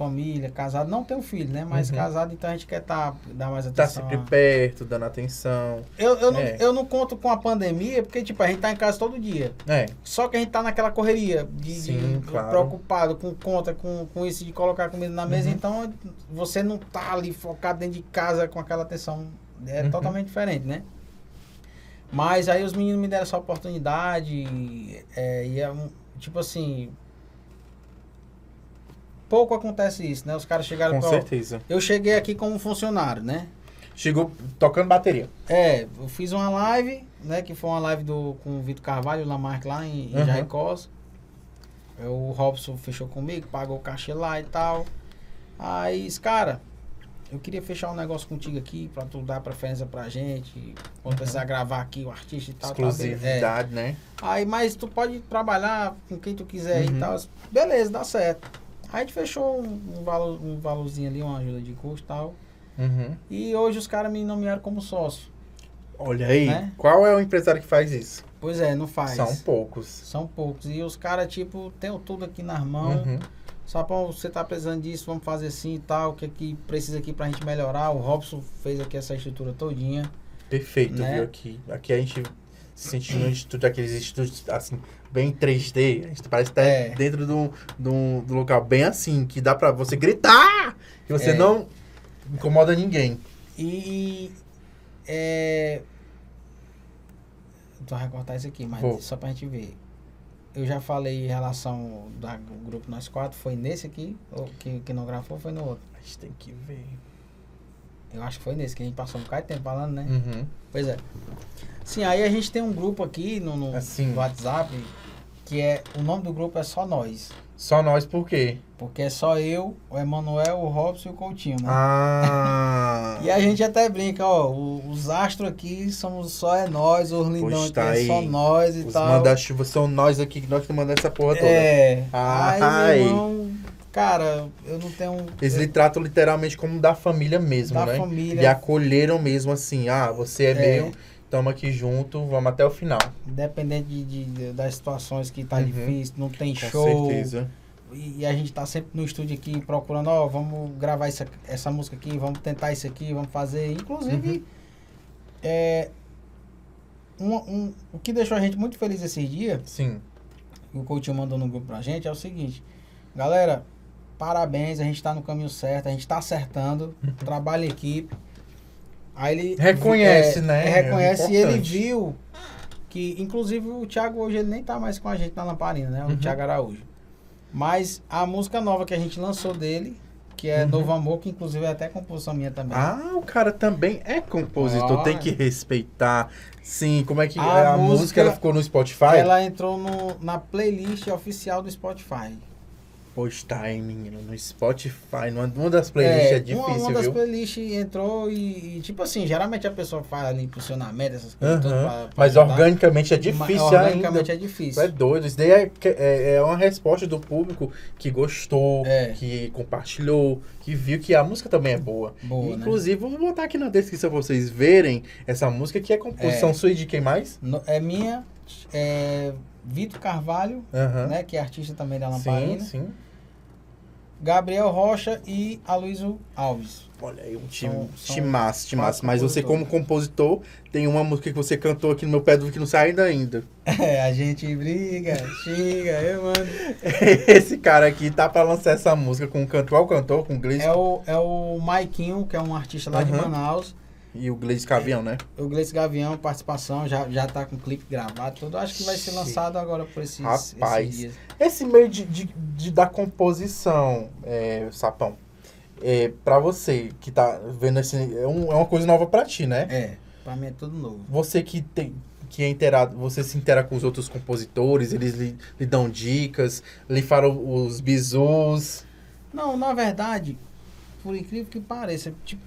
família, casado, não tenho filho, né? Mas Uhum. casado, então a gente quer tá, dar mais Tá atenção. sempre a- perto, dando atenção. Eu, eu, não, É. eu não conto com a pandemia, porque, tipo, a gente tá em casa todo dia. É. Só que a gente tá naquela correria de, de- Sim, claro. preocupado com conta, com, com isso de colocar comida na mesa. Uhum. Então, você não tá ali focado dentro de casa com aquela atenção. É Uhum. totalmente diferente, né? Mas aí os meninos me deram essa oportunidade. é, e é um, tipo assim. Pouco acontece isso, né? Os caras chegaram Com pra. certeza. Eu cheguei aqui como funcionário, né? Chegou tocando bateria. É, eu fiz uma live, né? Que foi uma live do, com o Vitor Carvalho e o Lamarck lá em, em Uhum. Jaicós. O Robson fechou comigo, pagou o cachê lá e tal. Aí, cara, eu queria fechar um negócio contigo aqui pra tu dar preferência pra gente. Quando precisar gravar aqui o artista e tal. beleza. É. Exclusividade, né? Aí, mas tu pode trabalhar com quem tu quiser Uhum. e tal. Beleza, dá certo. Aí a gente fechou um, um, valor, um valorzinho ali, uma ajuda de custo e tal. Uhum. E hoje os caras me nomearam como sócio. Olha aí, Né? qual é o empresário que faz isso? Pois é, não faz. São poucos. São poucos. E os caras, tipo, tem tudo aqui nas mãos. Uhum. Só pra você tá precisando disso, vamos fazer assim e tal. O que é que precisa aqui pra gente melhorar? O Robson fez aqui essa estrutura todinha. Perfeito, Né? viu? Aqui, aqui a gente se sente num estúdio, aqueles estúdios assim, bem 3D. A gente parece estar É. dentro de um, de, um, de um local bem assim, que dá pra você gritar e você É. não incomoda ninguém. E. É. Então, recortar isso aqui, mas Vou. só pra gente ver. Eu já falei em relação do grupo Nós Quatro, foi nesse aqui? Ou que, que não gravou foi no outro? A gente tem que ver. Eu acho que foi nesse, que a gente passou um bocado de tempo falando, né? Uhum. Pois é. Sim, aí a gente tem um grupo aqui no, no Assim. WhatsApp, que é. O nome do grupo é só nós. Só nós por quê? Porque é só eu, o Emanuel, o Robson e o Coutinho, né? Ah! E a gente até brinca, ó, os astros aqui somos só é nós, os lindão Pois aqui tá é só nós e Os tal. manda-chuva são nós aqui, que nós que mandamos essa porra toda. É. Ai. Aí, meu irmão, cara, eu não tenho. Eles eu- lhe tratam literalmente como da família mesmo, da né? família, E acolheram mesmo assim, ah, você é, É. meu, tamo aqui junto, vamos até o final. independente de, de- de- das situações que tá Uhum. difícil, não tem Com show. certeza. E, e a gente tá sempre no estúdio aqui procurando, ó, vamos gravar essa, essa música aqui, vamos tentar isso aqui, vamos fazer. Inclusive, Uhum. é, um, um- o que deixou a gente muito feliz esses dias, Sim. o Coutinho mandou no grupo pra gente, é o seguinte, galera, parabéns, a gente tá no caminho certo, a gente tá acertando, trabalho em equipe. Aí ele Reconhece, né? é, reconhece É e ele viu que, inclusive, o Thiago hoje ele nem tá mais com a gente na Lamparina, né? O Uhum. Thiago Araújo. Mas a música nova que a gente lançou dele, que é Uhum. Novo Amor, que inclusive é até composição minha também. Ah, o cara também é compositor, tem que respeitar. Sim, como é que A a, música, música, ela ficou no Spotify? Ela entrou no- na playlist oficial do Spotify. Hein, menino, no Spotify, numa, numa das playlists é, difícil, uma, uma das viu? playlists entrou e, e, tipo assim, geralmente a pessoa faz ali impulsionamento, essas coisas pra- pra Mas ajudar. organicamente é Mas difícil organicamente ainda. é difícil. é doido, isso daí é, é, é uma resposta do público que gostou, É. que compartilhou, que viu que a música também é boa. Boa, né? Inclusive, vou botar aqui na descrição pra vocês verem essa música que é composição É. sua e de quem mais? No- é minha, é Vitor Carvalho, Aham. né, que é artista também da Sim, Lamparina, sim. Gabriel Rocha e Aloysio Alves. Olha aí, um time, timaço, timaço. Mas você, como compositor, tem uma música que você cantou aqui no meu pé do que não sai ainda ainda. É, a gente briga, xinga, eu mando. Esse cara aqui tá pra lançar essa música com o cantor, qual cantor? Com o Gleice É o, é o Maiquinho, que é um artista lá de Aham. Manaus. E o Gleice Cavião, né? O Gleice Gavião, participação, já, já tá com o clipe gravado, tudo. Acho que vai ser lançado agora por esses, Rapaz. esses dias. Esse meio de, de, de- da composição, é, Sapão, é, pra você que tá vendo esse. É, um- é uma coisa nova pra ti, né? É, pra mim é tudo novo. Você que tem. Que é inteirado, você se intera com os outros compositores, eles lhe, lhe dão dicas, lhe falam os bisus. Não, na verdade, por incrível que pareça, tipo,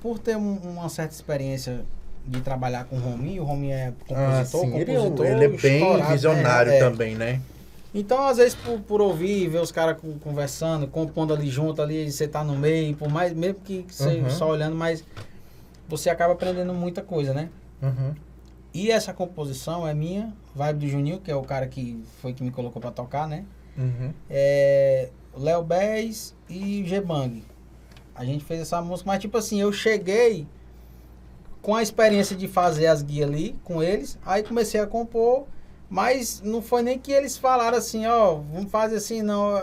por ter um- uma certa experiência de trabalhar com o Rominho, o Rominho é compositor, sim, ele, é, compositor, ele é bem estourado, visionário né? É. também, né? Então, às vezes, por, por ouvir, ver os caras con- conversando, compondo ali junto, ali, você tá no meio, por mais, mesmo que você Uhum. só olhando, mas você acaba aprendendo muita coisa, né? Uhum. E essa composição é minha, Vibe do Juninho, que é o cara que foi que me colocou pra tocar, né? Uhum. É, Léo Bez e G-Bang. A gente fez essa música, mas tipo assim, eu cheguei com a experiência de fazer as guias ali com eles, aí comecei a compor, mas não foi nem que eles falaram assim, ó, vamos fazer assim, não.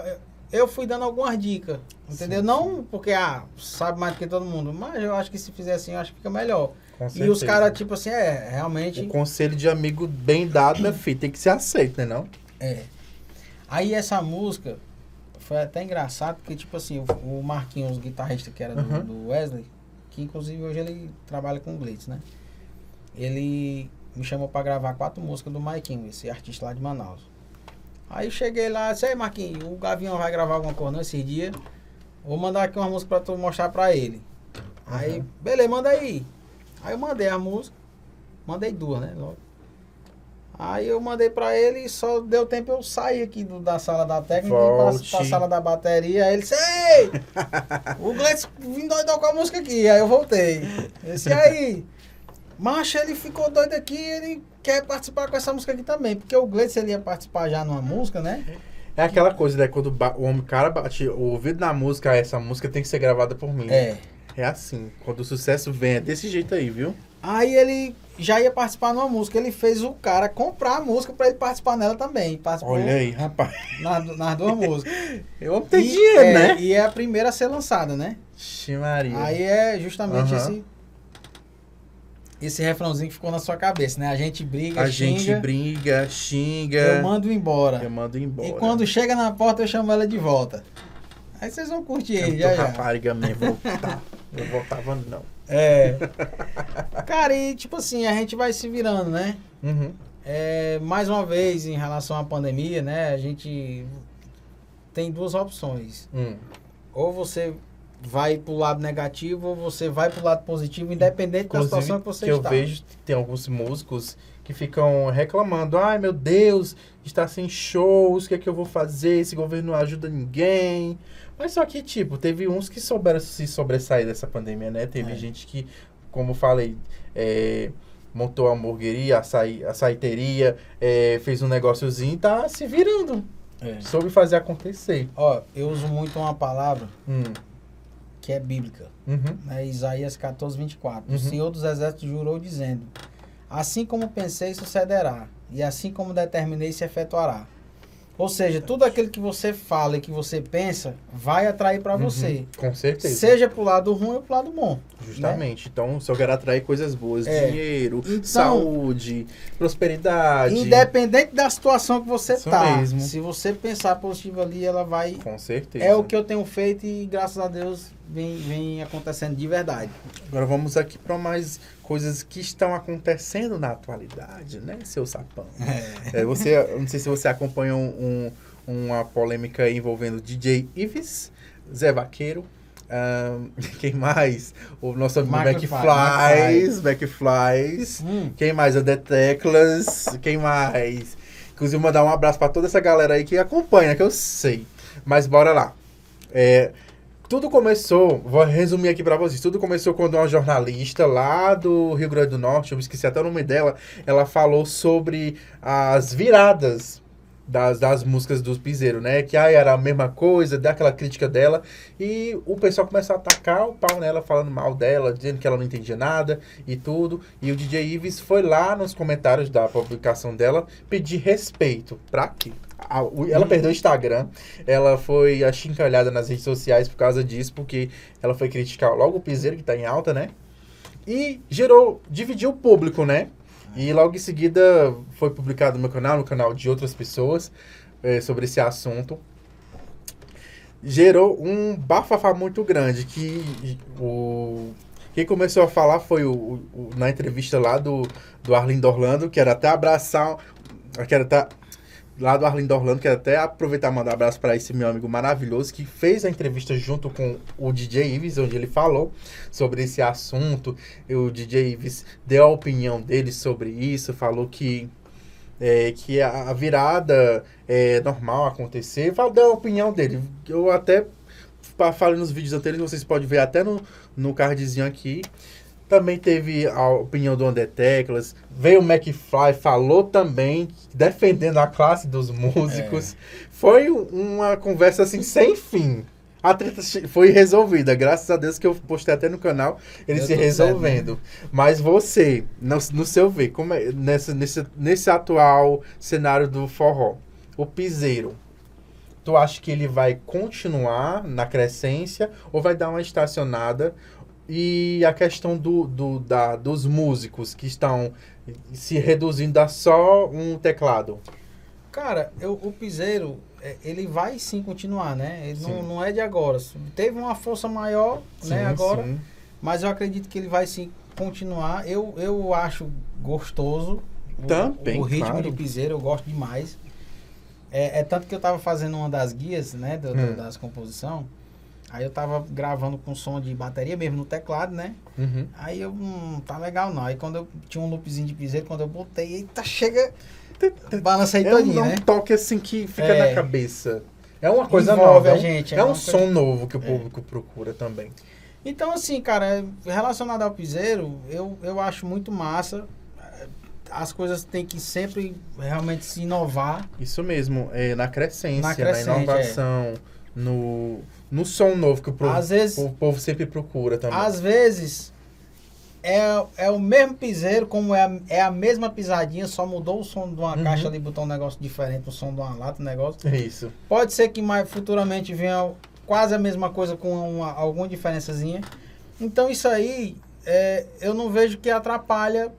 Eu fui dando algumas dicas, entendeu? Sim, não porque, ah, sabe mais do que todo mundo, mas eu acho que se fizer assim, eu acho que fica melhor. E os caras, tipo assim, é, realmente. O conselho de amigo bem dado, meu filho, tem que ser aceito, né não? É. Aí essa música foi até engraçado, porque tipo assim, o, Marquinhos, o guitarrista que era do, Uhum. do Wesley, que inclusive hoje ele trabalha com Blitz, né? Ele me chamou pra gravar quatro músicas do Maiquinho, esse artista lá de Manaus. Aí cheguei lá, disse, aí Marquinhos, o Gavião vai gravar alguma coisa não esses dias. Vou mandar aqui uma música pra tu mostrar pra ele. Aí, Uhum. beleza, manda aí. Aí eu mandei a música. Mandei duas, né? Logo. Aí eu mandei pra ele e só deu tempo eu sair aqui do- da sala da técnica e Volte. pra, pra sala da bateria. Aí ele disse, ei! o Gleice vim doidão com a música aqui. Aí eu voltei. Eu disse, e aí? Macho, ele ficou doido aqui, ele quer participar com essa música aqui também. Porque o Gleice, ele ia participar já numa música, né? É aquela coisa, né? Quando o homem cara bate o ouvido na música, essa música tem que ser gravada por mim. É. É assim. Quando o sucesso vem, é desse jeito aí, viu? Aí ele já ia participar numa música. Ele fez o cara comprar a música pra ele participar nela também. Participou Olha aí, rapaz. Nas, nas duas músicas. Eu E, dinheiro, é, né? E é a primeira a ser lançada, né? Ixi, Maria. Aí é justamente Aham. esse esse refrãozinho que ficou na sua cabeça, né? A gente briga, a xinga, gente briga, xinga. eu mando embora. eu mando embora. E quando chega na porta, eu chamo ela de volta. Aí vocês vão curtir aí, eu já já. rapariga mesmo, voltar. Eu voltava, não. É. Cara, e tipo assim, a gente vai se virando, né? Uhum. É, mais uma vez, em relação à pandemia, né? A gente tem duas opções. Hum. Ou você vai pro lado negativo, ou você vai pro lado positivo, independente da Inclusive, situação que você que eu está. vejo que tem alguns músicos que ficam reclamando. Ai, meu Deus, está sem shows, o que é que eu vou fazer? Esse governo não ajuda ninguém. Mas só que, tipo, teve uns que souberam se sobressair dessa pandemia, né? Teve É. gente que, como falei, é, montou a hamburgueria, a, açaí, a saiteria, é, fez um negóciozinho e tá se virando. É. Soube fazer acontecer. Ó, eu uso muito uma palavra Hum. que é bíblica. Uhum. né? Isaías 14, 24. Uhum. O Senhor dos Exércitos jurou dizendo: Assim como pensei, sucederá, e assim como determinei, se efetuará. Ou seja, tudo aquilo que você fala e que você pensa vai atrair para você. Uhum, com certeza. Seja pro lado ruim ou pro lado bom. Justamente. Né? Então, se eu quero atrair coisas boas, É. dinheiro, Então- saúde, prosperidade. Independente da situação que você Isso tá. mesmo. Se você pensar positivo ali, ela vai. Com certeza. É o que eu tenho feito e graças a Deus vem, vem acontecendo de verdade. Agora vamos aqui para mais coisas que estão acontecendo na atualidade, né, seu sapão? É, você, eu não sei se você acompanhou um, uma polêmica envolvendo DJ Ives, Zé Vaqueiro, ahn, quem mais? O nosso amigo McFlys, McFlys. Hum, Quem mais? O The Teclas. Quem mais? Inclusive, mandar um abraço pra toda essa galera aí que acompanha, que eu sei. Mas bora lá. É, tudo começou, vou resumir aqui pra vocês. Tudo começou quando uma jornalista lá do Rio Grande do Norte, eu me esqueci até o nome dela, ela falou sobre as viradas das, das músicas dos Piseiro, né? Que aí era a mesma coisa, daquela crítica dela. E o pessoal começou a atacar o pau nela, falando mal dela, dizendo que ela não entendia nada e tudo. E o DJ Ives foi lá nos comentários da publicação dela pedir respeito. Pra quê? Ela perdeu o Instagram, ela foi achincalhada nas redes sociais por causa disso, porque ela foi criticar logo o Piseiro, que tá em alta, né? E gerou, dividiu o público, né? E logo em seguida foi publicado no meu canal, no canal de outras pessoas, eh, sobre esse assunto. Gerou um bafafá muito grande, que o... Quem começou a falar foi o- o- na entrevista lá do, do Arlindo Orlando, que era até abraçar, que era até, lá do Arlindo Orlando, quero até aproveitar e mandar um abraço para esse meu amigo maravilhoso que fez a entrevista junto com o DJ Ives, onde ele falou sobre esse assunto. E o DJ Ives deu a opinião dele sobre isso, falou que é, que a, virada é normal acontecer, falou deu a opinião dele. Eu até fa- falei nos vídeos anteriores, vocês podem ver até no, no cardzinho aqui. Também teve a opinião do André Teclas. Veio o McFly, falou também, defendendo a classe dos músicos. Foi um- uma conversa assim sem fim. A treta foi resolvida, graças a Deus que eu postei até no canal, ele se resolvendo. Mas você, no, no seu ver, como é, nessa, nesse, nesse atual cenário do forró, o piseiro, tu acha que ele vai continuar na crescência ou vai dar uma estacionada? E a questão do, do, da, dos músicos que estão se reduzindo a só um teclado. Cara, eu, o Piseiro, é, ele vai sim continuar, né? Ele não, Sim. não é de agora. Teve uma força maior, né, agora. sim. Mas eu acredito que ele vai sim continuar. Eu, eu acho gostoso. o- Também, O, ritmo claro. de piseiro eu gosto demais. É, é tanto que eu tava fazendo uma das guias, né? do- Hum. Das composição. Aí eu tava gravando com som de bateria mesmo no teclado, né? Uhum. Aí eu, hum, tá legal não. Aí quando eu tinha um loopzinho de piseiro, quando eu botei, eita, chega. Balança aí É um, todinho, é um né? toque assim que fica É. na cabeça. É uma coisa Envolve nova. é um, gente, é é um som novo que o É. público procura também. Então, assim, cara, relacionado ao piseiro, eu, eu acho muito massa. As coisas têm que sempre realmente se inovar. Isso mesmo, é na crescência, Na na, crescente, é. inovação, no, no som novo que o povo, Às vezes, o povo sempre procura também. às vezes é, é o mesmo piseiro, como é a, é a mesma pisadinha, só mudou o som de uma Uhum. caixa ali, botou um negócio diferente, o som de uma lata, um negócio. É isso. Pode ser que mais futuramente venha quase a mesma coisa com uma, alguma diferençazinha. Então isso aí é, eu não vejo que atrapalha.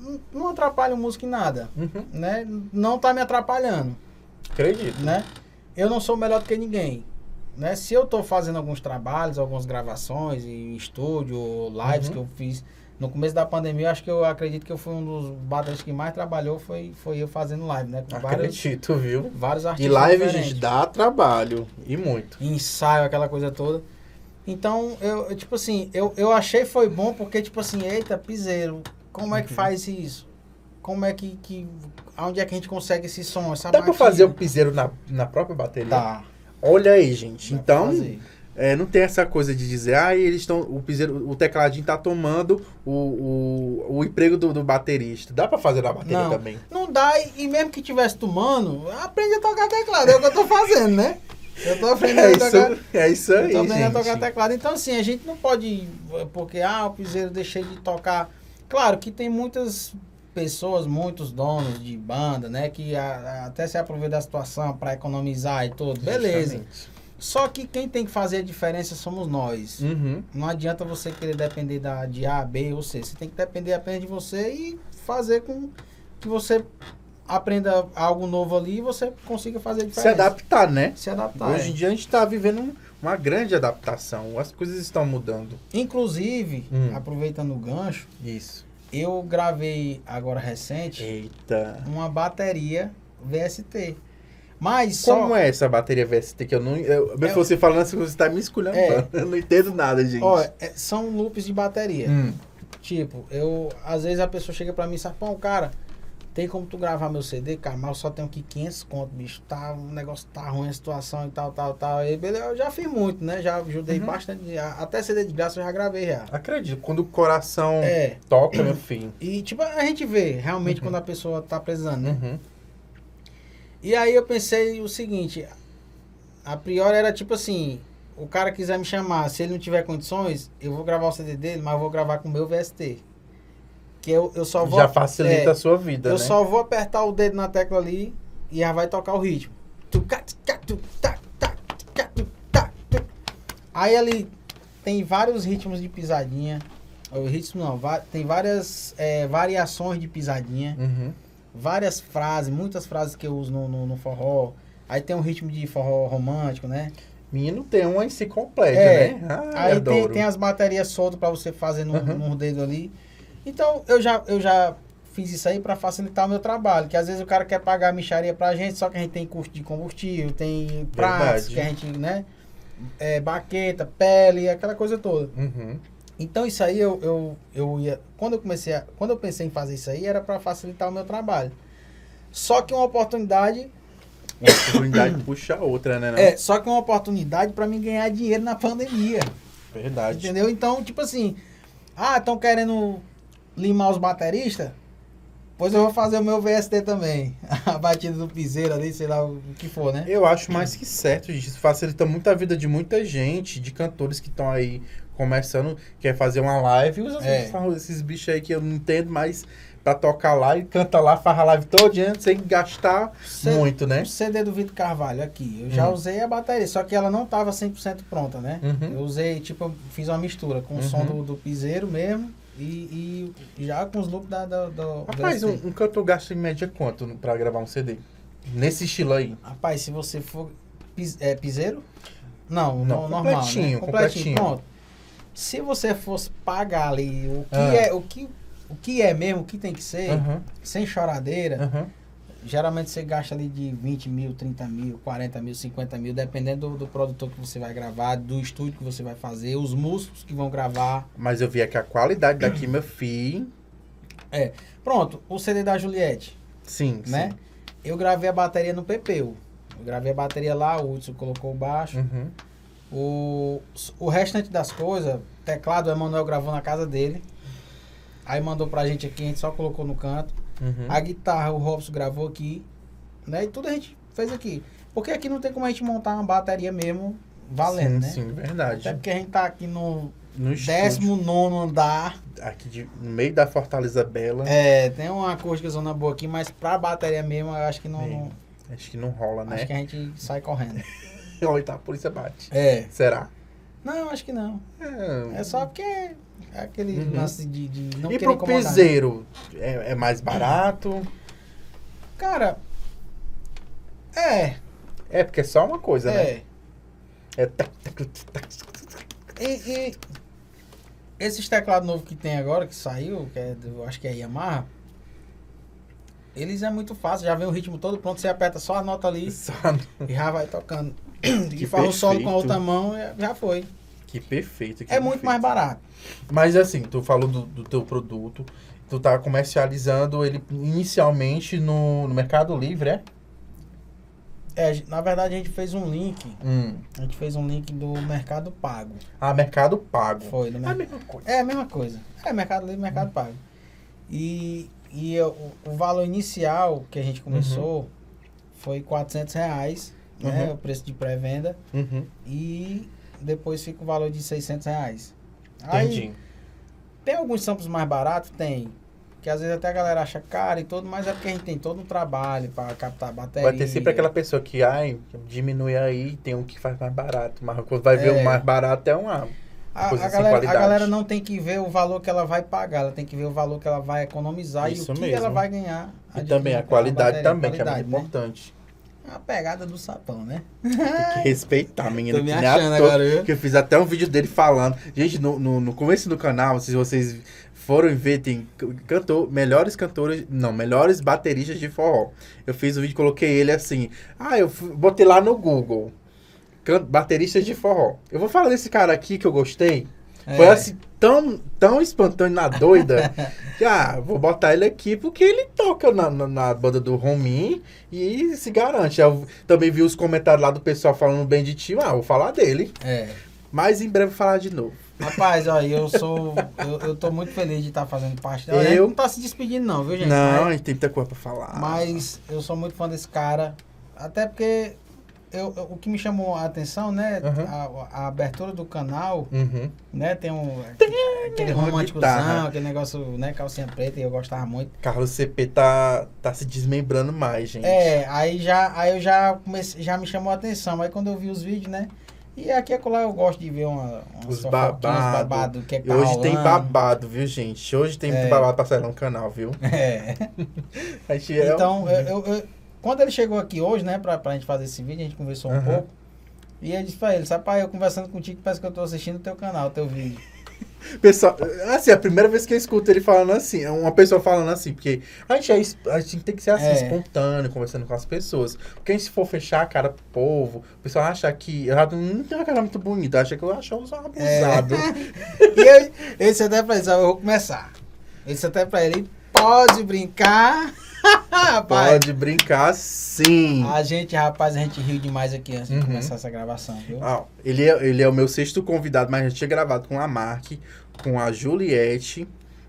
não- Não atrapalha o músico em nada. Uhum. Né? Não tá me atrapalhando. Acredito. Né? Eu não sou melhor do que ninguém. Né? Se eu tô fazendo alguns trabalhos, algumas gravações em estúdio, lives Uhum. que eu fiz no começo da pandemia, acho que eu acredito que eu fui um dos bateristas que mais trabalhou, foi, foi eu fazendo live, né? Com vários, Acredito, viu? vários E artistas. live, diferentes gente, dá trabalho. E muito. ensaio, aquela coisa toda. Então, eu, tipo assim, eu, eu achei foi bom porque, tipo assim, eita, piseiro, como é que Uhum. faz isso? Como é que, que. Onde é que a gente consegue esse som? Essa Dá pra batida? fazer o piseiro na, na própria bateria? Dá. Olha aí, gente. dá Então, é, não tem essa coisa de dizer, ah, eles estão. O piseiro, o tecladinho tá tomando o, o, o emprego do, do baterista. Dá pra fazer na bateria Não. também. Não dá, e, mesmo que tivesse tomando, aprende a tocar teclado. É o que eu tô fazendo, né? Eu tô aprendendo É a tocar. isso, é isso Eu aí, tô aprendendo a tocar gente. teclado. Então, assim, a gente não pode, eh, porque, ah, o piseiro deixei de tocar. Claro que tem muitas pessoas, muitos donos de banda, né, que a- a- até se aproveitam da situação para economizar e tudo. Beleza. Justamente. Só que quem tem que fazer a diferença somos nós. Uhum. Não adianta você querer depender da, de A, B ou C. Você tem que depender apenas de você e fazer com que você aprenda algo novo ali e você consiga fazer a Se diferença. adaptar, né? Se adaptar. Hoje é. em dia a gente tá vivendo um- uma grande adaptação. As coisas estão mudando. Inclusive, Hum. aproveitando o gancho, Isso. Eu gravei agora recente Eita. uma bateria VST. Mas Como só. é essa bateria VST que eu não. Eu, É- você falando assim, você tá me escolhendo. É. Eu não entendo nada, gente. Ó, é- são loops de bateria. Hum. Tipo, eu. Às vezes a pessoa chega pra mim e fala, pô, cara, tem como tu gravar meu CD, cara, mas eu só tenho aqui 500 conto, bicho. Tá, o negócio tá ruim a situação e tal, tal, tal. E beleza, eu já fiz muito, né? Já ajudei Uhum. bastante. Até CD de graça eu já gravei já. Acredito, quando o coração É. toca, meu filho. E tipo, a gente vê realmente Uhum. quando a pessoa tá precisando, né? Uhum. E aí eu pensei o seguinte, a priori era tipo assim, o cara quiser me chamar, se ele não tiver condições, eu vou gravar o CD dele, mas eu vou gravar com o meu VST. Que eu, eu só vou. Já facilita é, a sua vida, Eu né? só vou apertar o dedo na tecla ali e já vai tocar o ritmo. Aí ali tem vários ritmos de pisadinha. O ritmo não, tem várias é, variações de pisadinha Uhum. várias frases, muitas frases que eu uso no, no, no forró. Aí tem um ritmo de forró romântico, né? Menino tem uma enciclopédia, É. né? Ai, Aí tem, tem as baterias soltas pra você fazer no, Uhum. no dedo ali. Então eu já, eu já fiz isso aí pra facilitar o meu trabalho. Que às vezes o cara quer pagar a micharia pra gente, só que a gente tem custo de combustível, tem pratos que a gente, né? É, baqueta, pele, aquela coisa toda. Uhum. Então isso aí eu, eu, eu ia. Quando eu comecei a, Quando eu pensei em fazer isso aí, era pra facilitar o meu trabalho. Só que uma oportunidade Uma oportunidade puxa a outra, né? Não? É, só que uma oportunidade pra mim ganhar dinheiro na pandemia. Verdade. Entendeu? Então, tipo assim, ah, estão querendo limar os bateristas? Pois eu vou fazer o meu VST também. A batida do piseiro ali, sei lá o que for, né? Eu acho mais que certo, gente. Isso facilita muito a vida de muita gente, de cantores que estão aí começando, quer fazer uma live, usa É. esses, bichos aí que eu não entendo mais pra tocar lá e canta lá, faz a live todinha sem gastar Cê- muito, né? O CD do Vitor Carvalho aqui, eu já Hum. usei a bateria, só que ela não tava 100% pronta, né? Uhum. Eu usei, tipo, eu fiz uma mistura com o Uhum. som do, do piseiro mesmo e, e já com os loops da, da, do Rapaz, um, um cantor gasta em média quanto pra gravar um CD? Nesse estilo aí. Rapaz, se você for. Pis, é piseiro? Não, Não, no- normal. completinho, né? completinho. Pronto. Se você fosse pagar ali o que Ah. é, o que, o que é mesmo, o que tem que ser, Aham, sem choradeira, aham. Geralmente você gasta ali de 20 mil, 30 mil, 40 mil, 50 mil, dependendo do, do produtor que você vai gravar, do estúdio que você vai fazer, os músicos que vão gravar. Mas eu vi aqui a qualidade daqui, meu filho. Pronto, o CD da Juliette. Sim, né? Eu gravei a bateria no Pepeu. Eu gravei a bateria lá, o Hudson colocou o baixo. sim. Uhum. O, o restante das coisas, teclado o Emanuel gravou na casa dele. Aí mandou pra gente aqui, a gente só colocou no canto. Uhum. A guitarra o Robson gravou aqui. Né? E tudo a gente fez aqui. Porque aqui não tem como a gente montar uma bateria mesmo valendo, sim, né? sim, verdade. Até porque a gente tá aqui no No estúdio, 19 andar. aqui de, no meio da Fortaleza Bela, É, tem uma acústica zona boa aqui, mas pra bateria mesmo, eu acho que não. Não- acho que não rola, né? Acho que a gente sai correndo. Olha, tá, a polícia bate. É. Será? Não, acho que não. É. É só porque é aquele Uhum. lance de, de não e pro piseiro, é, é mais barato? Cara, é, É, porque é só uma coisa, né? é. É tac, tac, tac, E, e esses teclados novos que tem agora, que saiu, que é do, acho que é Yamaha, eles é muito fácil, já vem o ritmo todo pronto, você aperta só a nota ali só e já vai tocando. Que e faz o solo com a outra mão, e já foi. Que perfeito. que É muito perfeito. mais barato. Mas assim, tu falou do, do teu produto, tu tá comercializando ele inicialmente no, no Mercado Livre, é? É, na verdade, a gente fez um link. Hum. A gente fez um link do Mercado Pago. Ah, Mercado Pago. Foi, do É a Mercado mesma coisa. É a mesma coisa. É Mercado Livre, Mercado Pago. E, e o, o valor inicial que a gente começou foi 400 reais, né? Uhum. O preço de pré-venda. Uhum. E depois fica o valor de 600 reais. Aí, Entendi. tem alguns samples mais baratos? Tem. Que às vezes até a galera acha caro e tudo, mas é porque a gente tem todo um trabalho pra captar bateria. Vai ter sempre aquela pessoa que, ai, diminui aí, tem um que faz mais barato. Mas quando vai ver É. o mais barato é uma. A, a galera, a qualidade. galera não tem que ver o valor que ela vai pagar, ela tem que ver o valor que ela vai economizar Isso e o que mesmo. ela vai ganhar. E também a qualidade bateria, também, que é muito qualidade, né? importante. É a pegada do sapão, né? Tem que respeitar, menina. Tô me achando agora, viu? Que eu fiz até um vídeo dele falando. Gente, no, no, no começo do canal, se vocês foram ver, tem cantor, melhores cantores, não, melhores bateristas de forró. Eu fiz o vídeo, coloquei ele assim. Ah, eu fui- botei lá no Google. Bateristas de forró. Eu vou falar desse cara aqui que eu gostei. Foi É. assim, tão, tão espontâneo na doida. que, ah, vou botar ele aqui porque ele toca na, na, na banda do Romin e se garante. Eu também vi os comentários lá do pessoal falando bem de ti. Ah, vou falar dele. É. Mas em breve vou falar de novo. Rapaz, ó, eu sou. Eu, eu tô muito feliz de estar fazendo parte dela. Eu- não tá se despedindo, não, viu, gente? não, a gente tem muita coisa pra falar. mas eu sou muito fã desse cara. Até porque eu, eu- o que me chamou a atenção, né? Uhum. A, a abertura do canal, Uhum. né? Tem um. aquele uma românticozão, aquele negócio, né? Calcinha preta, e eu gostava muito. Carlos CP tá, tá se desmembrando mais, gente. É, aí já, aí eu já comecei, já me chamou a atenção. Aí quando eu vi os vídeos, né? E aqui e acolá eu gosto de ver uma, umas Os fofoquinhas, babado. babado, que é tá hoje tem rolando. babado, viu, gente? Hoje tem muito É. babado pra sair no canal, viu? É. É Então, eu, eu- eu- quando ele chegou aqui hoje, né, pra, pra gente fazer esse vídeo, a gente conversou um pouco. E eu disse pra ele, sabe, pai, eu conversando contigo, parece que eu tô assistindo o teu canal, o teu vídeo. Pessoal, assim, é a primeira vez que eu escuto ele falando assim, é uma pessoa falando assim, porque a gente, é, a gente tem que ser assim, É. espontâneo, conversando com as pessoas. Porque se for fechar a cara pro povo, o pessoal acha que eu não tenho uma cara muito bonita, acha que eu acho um abusado. E eu, eu disse até pra ele, eu vou começar. Eu disse até pra ele, pode brincar. Rapaz, Pode brincar sim. a gente, rapaz, a gente riu demais aqui antes Uhum. de começar essa gravação, viu? Ah, ele, é, ele é o meu sexto convidado, mas eu tinha gravado com a Mark, com a Juliette.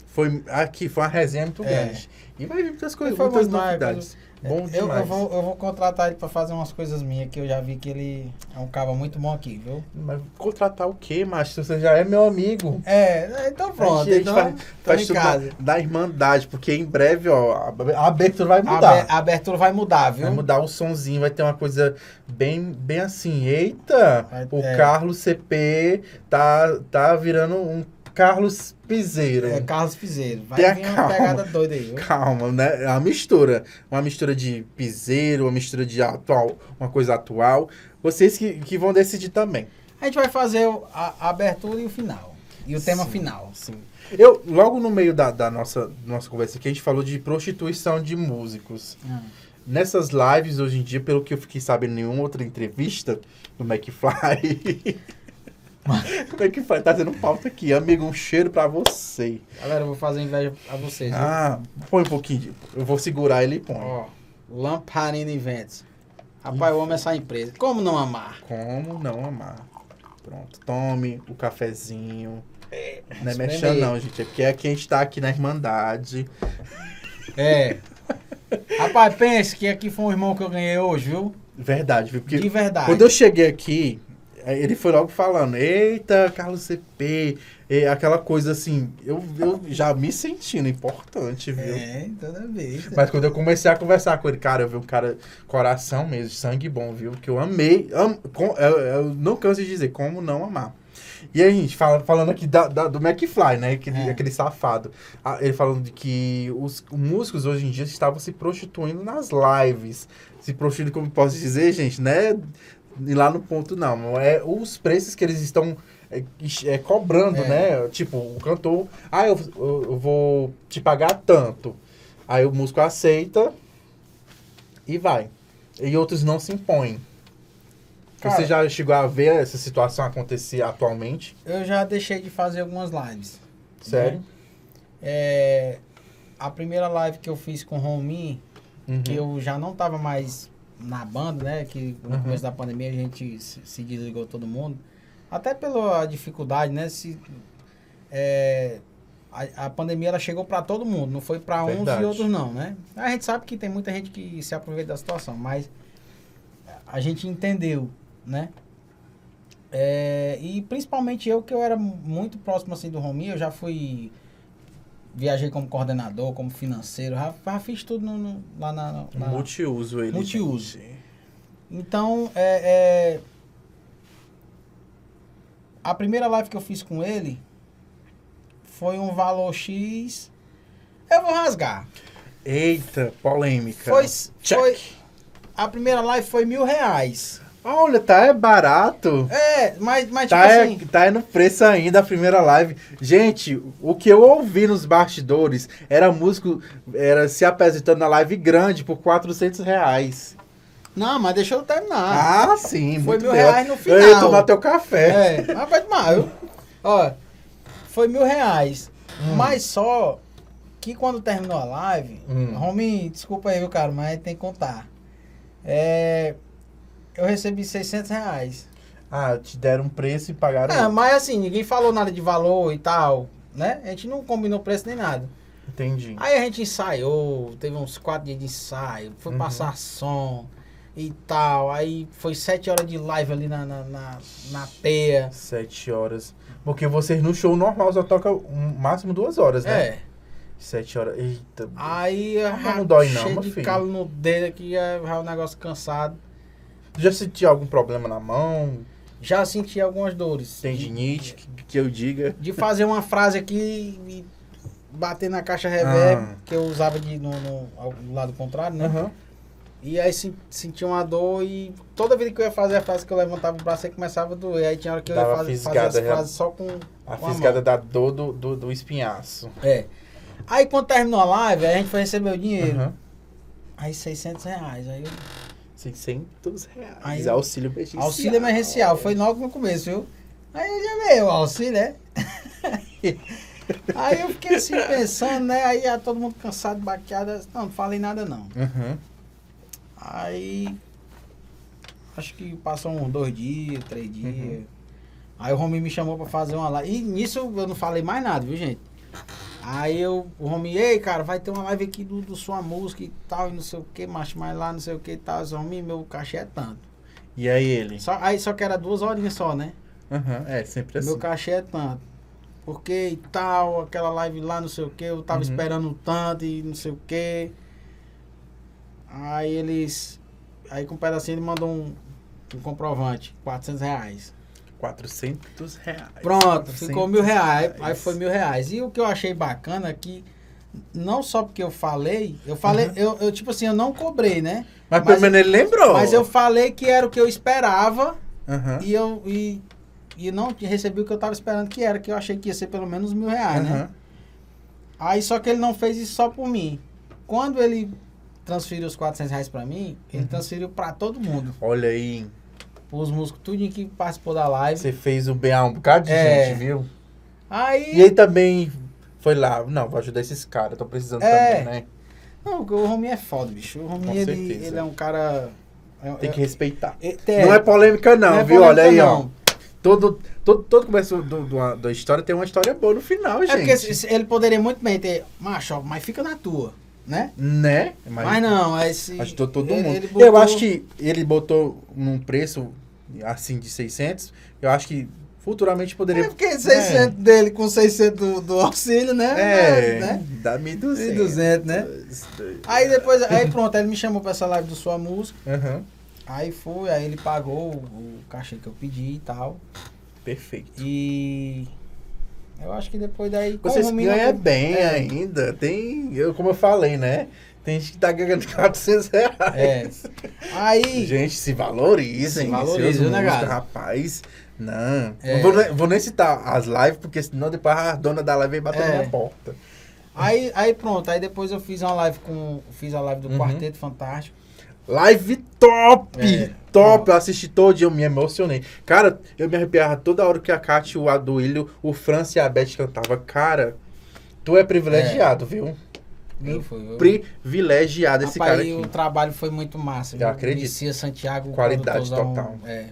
Foi aqui, foi uma resenha muito É. grande. E vai vir muitas coisas, muitas novidades. Bom eu, demais. eu, vou, eu vou contratar ele pra fazer umas coisas minhas, que eu já vi que ele é um cara muito bom aqui, viu? Mas contratar o quê, macho? Você já é meu amigo. É, então pronto. a gente então, faz, faz tudo casa. da, da Irmandade, porque em breve, ó, a abertura vai mudar. a abertura vai mudar, viu? Vai mudar o sonzinho, vai ter uma coisa bem, bem assim. Eita, Vai- o é. Carlos CP tá, tá virando um Carlos Piseiro. É Carlos Piseiro. Vai vir uma calma. pegada doida aí, viu? Calma, né? É uma mistura. Uma mistura de piseiro, uma mistura de atual, uma coisa atual. Vocês que, que vão decidir também. A gente vai fazer a, a abertura e o final. E o tema Sim. final. Sim. Eu, logo no meio da, da nossa, nossa conversa aqui, a gente falou de prostituição de músicos. Ah. Nessas lives, hoje em dia, pelo que eu fiquei sabendo em nenhuma outra entrevista do McFly. o McFly tá dando pauta aqui. Amigo, um cheiro pra você. Galera, eu vou fazer inveja a vocês. viu? Ah, põe um pouquinho. De, eu vou segurar ele e põe. Ó, Lamparina Events. Rapaz, eu amo essa empresa. Como não amar? Como não amar? Pronto, tome o cafezinho. não é mexendo não, gente. É porque aqui a gente tá aqui na Irmandade. É. Rapaz, pense que aqui foi um irmão que eu ganhei hoje, viu? Verdade, viu? Porque De verdade. quando eu cheguei aqui, ele foi logo falando, eita, Carlos CP, e aquela coisa assim, eu, eu já me sentindo importante, viu? É, toda vez. Mas quando eu comecei a conversar com ele, cara, eu vi um cara, coração mesmo, sangue bom, viu? Que eu amei, am, com- eu, eu não canso de dizer, como não amar. E aí, gente, fala, falando aqui da, da- do McFly, né? Aquele, É. aquele safado. Ah, ele falando de que os músicos hoje em dia estavam se prostituindo nas lives. Se prostituindo, como posso dizer, gente, né? Ir lá no ponto, não. É os preços que eles estão é, é, cobrando, É. né? Tipo, o cantor, ah, eu, eu, eu vou te pagar tanto. Aí o músico aceita e vai. E outros não se impõem. Cara- Você já chegou a ver essa situação acontecer atualmente? Eu já deixei de fazer algumas lives. Sério? É, a primeira live que eu fiz com o Romin, Uhum. que eu já não tava mais na banda, né? Que no Uhum. começo da pandemia a gente se, se desligou todo mundo. Até pela dificuldade, né? Se, é, a, a pandemia ela chegou para todo mundo, não foi para uns e outros não, né? A gente sabe que tem muita gente que se aproveita da situação, mas a gente entendeu, né? É, e principalmente eu, que eu era muito próximo assim do Rominho, eu já fui viajei como coordenador, como financeiro, já, já fiz tudo no, no- lá na, na- na- Multiuso ele. Multiuso. gente. Então, é, é, a primeira live que eu fiz com ele foi um valor X. Eu vou rasgar. Eita, polêmica. Foi, Check. foi, a primeira live foi mil reais. Olha, tá é barato. É, mas, mas Tá, tipo é, assim. tá é no preço ainda a primeira live. Gente, o que eu ouvi nos bastidores era músico era se apresentando na live grande por 400 reais. Não, mas deixa eu terminar. Ah, sim. Foi mil bem. reais no Eu ia final. tomar teu café. É, mas vai tomar. Eu, ó, foi mil reais. Hum. Mas só que quando terminou a live, Hum. Romy, desculpa aí, viu, cara, mas tem que contar. É, eu recebi 600 reais. Ah, te deram um preço e pagaram. É, mas assim, ninguém falou nada de valor e tal, né? A gente não combinou preço nem nada. Entendi. Aí a gente ensaiou, teve uns quatro dias de ensaio, foi Uhum. passar som e tal. Aí foi sete horas de live ali na, na, na, na teia. Sete horas. Porque vocês no show normal só toca um, máximo duas horas, né? É. Sete horas. Eita. Aí Mas não dói não, cheio de filho. calo no dedo aqui, já o negócio cansado. Já sentiu algum problema na mão? Já senti algumas dores. Tendinite, que, que eu diga. De fazer uma frase aqui e bater na caixa reverb, Ah. que eu usava de, no, no, lado contrário, né? Aham. E aí sentia uma dor e toda vez que eu ia fazer a frase que eu levantava o braço aí começava a doer. Aí tinha hora que eu Dava ia fazer, fazer fisgada, as já. frases só com, A com a fisgada mão. da dor do, do, do espinhaço. É. Aí quando terminou a live, a gente foi receber o dinheiro. Aham. Aí 600 reais. Aí eu 600 reais. Aí- auxílio emergencial. Auxílio emergencial, foi logo no começo, viu? Aí eu já veio o auxílio, né? Aí eu fiquei assim pensando, né? Aí já todo mundo cansado, baqueado. Não, não falei nada não. Uhum. Aí. Acho que passou uns dois dias, três dias. Uhum. Aí o Romy me chamou pra fazer uma live. E nisso eu não falei mais nada, viu, gente? Aí eu, o Romy, ei, cara, vai ter uma live aqui do, do sua música e tal, e não sei o que, macho, mas lá não sei o que e tal. Disse, Romy, meu cachê é tanto. E aí ele? Só, aí só que era duas horinhas só, né? Aham, É, sempre assim. Meu cachê é tanto. Porque e tal, aquela live lá, não sei o que, eu tava Uhum. esperando tanto e não sei o que. Aí eles. Aí com um pedacinho ele mandou um, um comprovante, 400 reais. 400 reais. Pronto, 400 ficou mil reais. Aí foi mil reais. E o que eu achei bacana é que, não só porque eu falei, eu falei, Uhum. eu, eu, tipo assim, eu não cobrei, né? Mas, pelo Mas- menos ele lembrou. Mas eu falei que era o que eu esperava Aham. e eu. E, e não recebi o que eu tava esperando que era, que eu achei que ia ser pelo menos mil reais, né? Aham. Aí só que ele não fez isso só por mim. Quando ele transferiu os 400 reais pra mim, ele Uhum. transferiu pra todo mundo. Olha aí, Os músicos, tudinho que participou da live. você fez um bem a um bocado de É. gente, viu? Aí. E ele também foi lá. Não, vou ajudar esses caras, tô precisando É. também, né? Não, porque o Rominho é foda, bicho. O Rominho, ele, ele é um cara. é- Tem é- que respeitar. é- Não é polêmica, não, não é viu? Olha aí, polêmica, ó. não. Todo, todo, todo começo do, do- da história tem uma história boa no final, É gente. porque se- se ele poderia muito bem ter. Macho, mas fica na tua, né? Né? Mas, não, é esse. Ajudou todo ele- mundo. ele botou- Eu acho que ele botou num preço assim de 600. Eu acho que futuramente poderia. É porque 600 dele com 600 do, do auxílio, né? É, né? dá 1.200. 1.200, né? Aí depois, aí pronto, aí ele me chamou pra essa live do sua música. Aham, Aí fui, aí ele pagou o, o cachê que eu pedi e tal. perfeito. E eu acho que depois daí. Vocês ganham bem é, ainda. Tem, eu, como eu falei, né? Tem gente que tá ganhando 400 reais. É. Aí. Gente, se valorizem. Se valorizem, né, cara? rapaz. Não. É. Vou, vou nem citar as lives, porque senão depois a dona da live vem bater É. na minha porta. Aí, aí pronto, aí depois eu fiz uma live com. Fiz a live do Uhum. Quarteto Fantástico. Live top! É. Top! Eu assisti todo dia, eu me emocionei. Cara, eu me arrepiava toda hora que a Kátia, o Aduílio, o França e a Beth cantavam. Cara, tu é privilegiado, viu? Eu fui, eu- Privilegiado esse Rapaz, cara aqui. o trabalho foi muito massa. Eu viu? acredito. Messias Santiago. Qualidade total. É.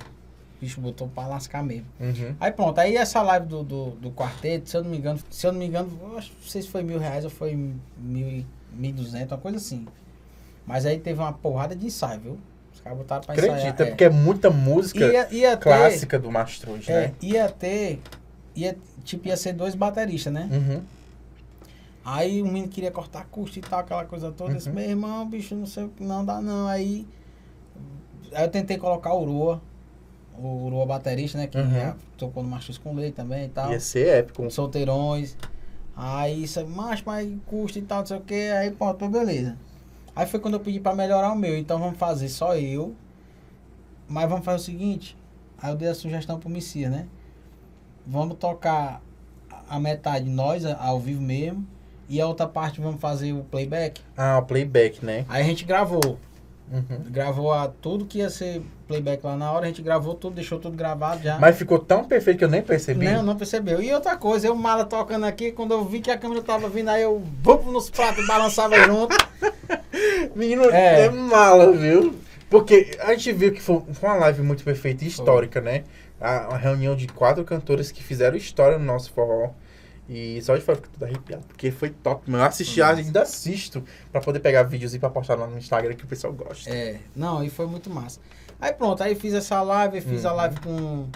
O bicho botou pra lascar mesmo. Uhum. Aí pronto, aí essa live do, do, do quarteto, se eu não me engano, se eu não me engano, não sei se foi mil reais ou foi mil, e- mil duzentos, uma coisa assim. Mas aí teve uma porrada de ensaio, viu? Os caras botaram pra ensaiar. Acredita, porque é muita música ia, ia ter, clássica do Mastruz, é, né? ia ter, ia, tipo, ia ser dois bateristas, né? Uhum. Aí o menino queria cortar custo e tal, aquela coisa toda. Eu disse, Uhum. meu irmão, bicho, não sei o que, não dá não. Aí, aí eu tentei colocar o Urua, o Urua baterista, né? Que Uhum. já tocou no Machos com Lei também e tal. Ia ser épico. Solteirões. Aí isso, mas, mas custa e tal, não sei o que. Aí, pronto, beleza. Aí foi quando eu pedi pra melhorar o meu. Então vamos fazer só eu. Mas vamos fazer o seguinte. Aí eu dei a sugestão pro Messias, né? Vamos tocar a- metade nós, ao vivo mesmo. E a outra parte vamos fazer o playback. Ah, o playback, né? Aí a gente gravou. Uhum. Gravou a, tudo que ia ser playback lá na hora. A gente gravou tudo, deixou tudo gravado já. Mas ficou tão perfeito que eu nem percebi. Não, não percebeu. E outra coisa, eu mala tocando aqui, quando eu vi que a câmera tava vindo, aí eu vou nos pratos e balançava junto. Menino, É. é. mala, viu? Porque a gente viu que foi, uma live muito perfeita e histórica, né? A, uma reunião de quatro cantores que fizeram história no nosso forró. E só de falar, fico tudo arrepiado, porque foi top, mano. Eu assisti, Nossa. ainda assisto pra poder pegar vídeos e pra postar lá no Instagram que o pessoal gosta. É, não, e foi muito massa. Aí pronto, aí fiz essa live, fiz a Uhum. live com,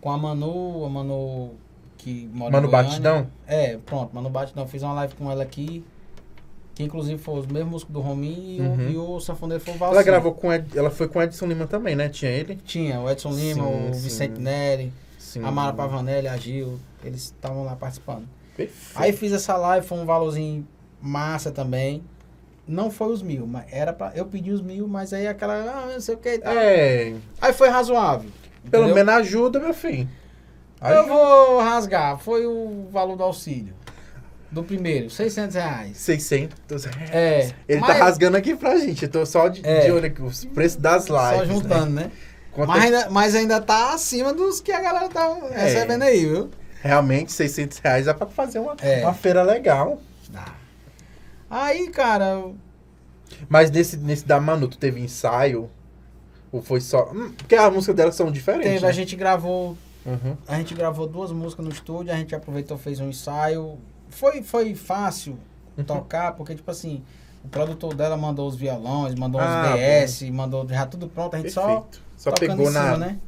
com a Manu, a Manu que mora Mano. Batidão? É, pronto, Manu Batidão. Fiz uma live com ela aqui, que inclusive foi os mesmos músicos do Rominho e, Uhum. o, e o sanfoneiro foi o Valcinho. Ela gravou com Ed, ela foi com Edson Lima também, né? Tinha ele? Tinha o Edson Lima, Sim, o sim. Vicente Neri, Sim. a Mara Pavanelli, a Gil, eles estavam lá participando. Perfeito. Aí fiz essa live, foi um valorzinho massa também. Não foi os mil, mas era pra. Eu pedi os mil, mas aí aquela. Ah, não sei o que e tal. É, Aí foi razoável. pelo entendeu? menos ajuda, meu filho. Eu vou rasgar. Foi o valor do auxílio. Do primeiro, 600 reais. 600 reais. É. Ele mas tá rasgando aqui pra gente. Eu tô só de, É. de olho aqui, os preços das lives. Só juntando, né? Né? Quanto Mas, ainda, mas ainda tá acima dos que a galera tá É. recebendo aí, viu? Realmente, 600 reais dá pra fazer uma, É. uma feira legal. Dá. Aí, cara, Mas nesse, nesse da Manu, tu teve ensaio? Ou foi só. Hum, porque as músicas delas são diferentes. teve, né? a gente gravou Uhum. A gente gravou duas músicas no estúdio, a gente aproveitou, fez um ensaio. Foi, foi fácil Uhum. tocar, porque, tipo assim, o produtor dela mandou os violões, mandou Ah, os DS, mandou já tudo pronto, a gente só Perfeito. Só tocando pegou em na. cima, né?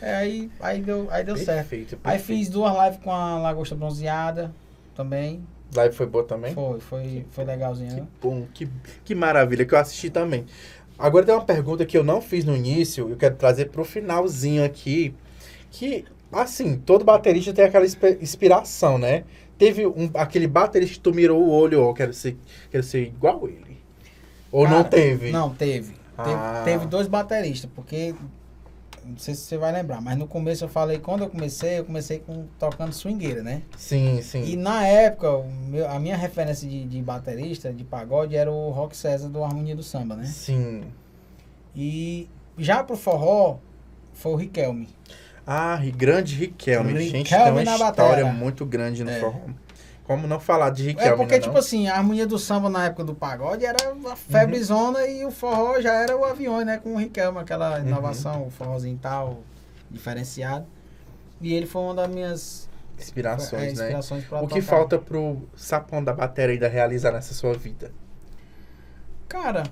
É, aí, aí deu, aí deu certo. Perfeito, Aí perfeito. fiz duas lives com a Lagosta Bronzeada também. Live foi boa também? Foi, foi, foi legalzinho. Que né? bom, que, que maravilha, que eu assisti também. Agora tem uma pergunta que eu não fiz no início, eu quero trazer pro finalzinho aqui. Que, assim, todo baterista tem aquela inspi- inspiração, né? Teve um, aquele baterista que tu mirou o olho, ó, quero ser, quero ser igual ele. Ou não Cara, teve? Não, teve. Ah. Teve, teve dois bateristas, porque. Não sei se você vai lembrar, mas no começo eu falei, quando eu comecei, eu comecei com, tocando swingueira, né? Sim, sim. E na época, meu- a minha referência de, de baterista, de pagode, era o Rock César do Harmonia do Samba, né? Sim. E já pro forró, foi o Riquelme. Ah, grande Riquelme. Gente, tem Riquelme uma história batera. muito grande no É. forró. Como não falar de Riquelme, É porque, né, tipo assim, a harmonia do samba na época do pagode era uma febrezona e o forró já era o avião, né? Com o Riquelme, aquela Uhum. inovação, o forrozinho e tal, diferenciado. E ele foi uma das minhas Inspirações, é, né? inspirações pra O que tocar. falta pro sapão da bateria ainda realizar nessa sua vida? Cara,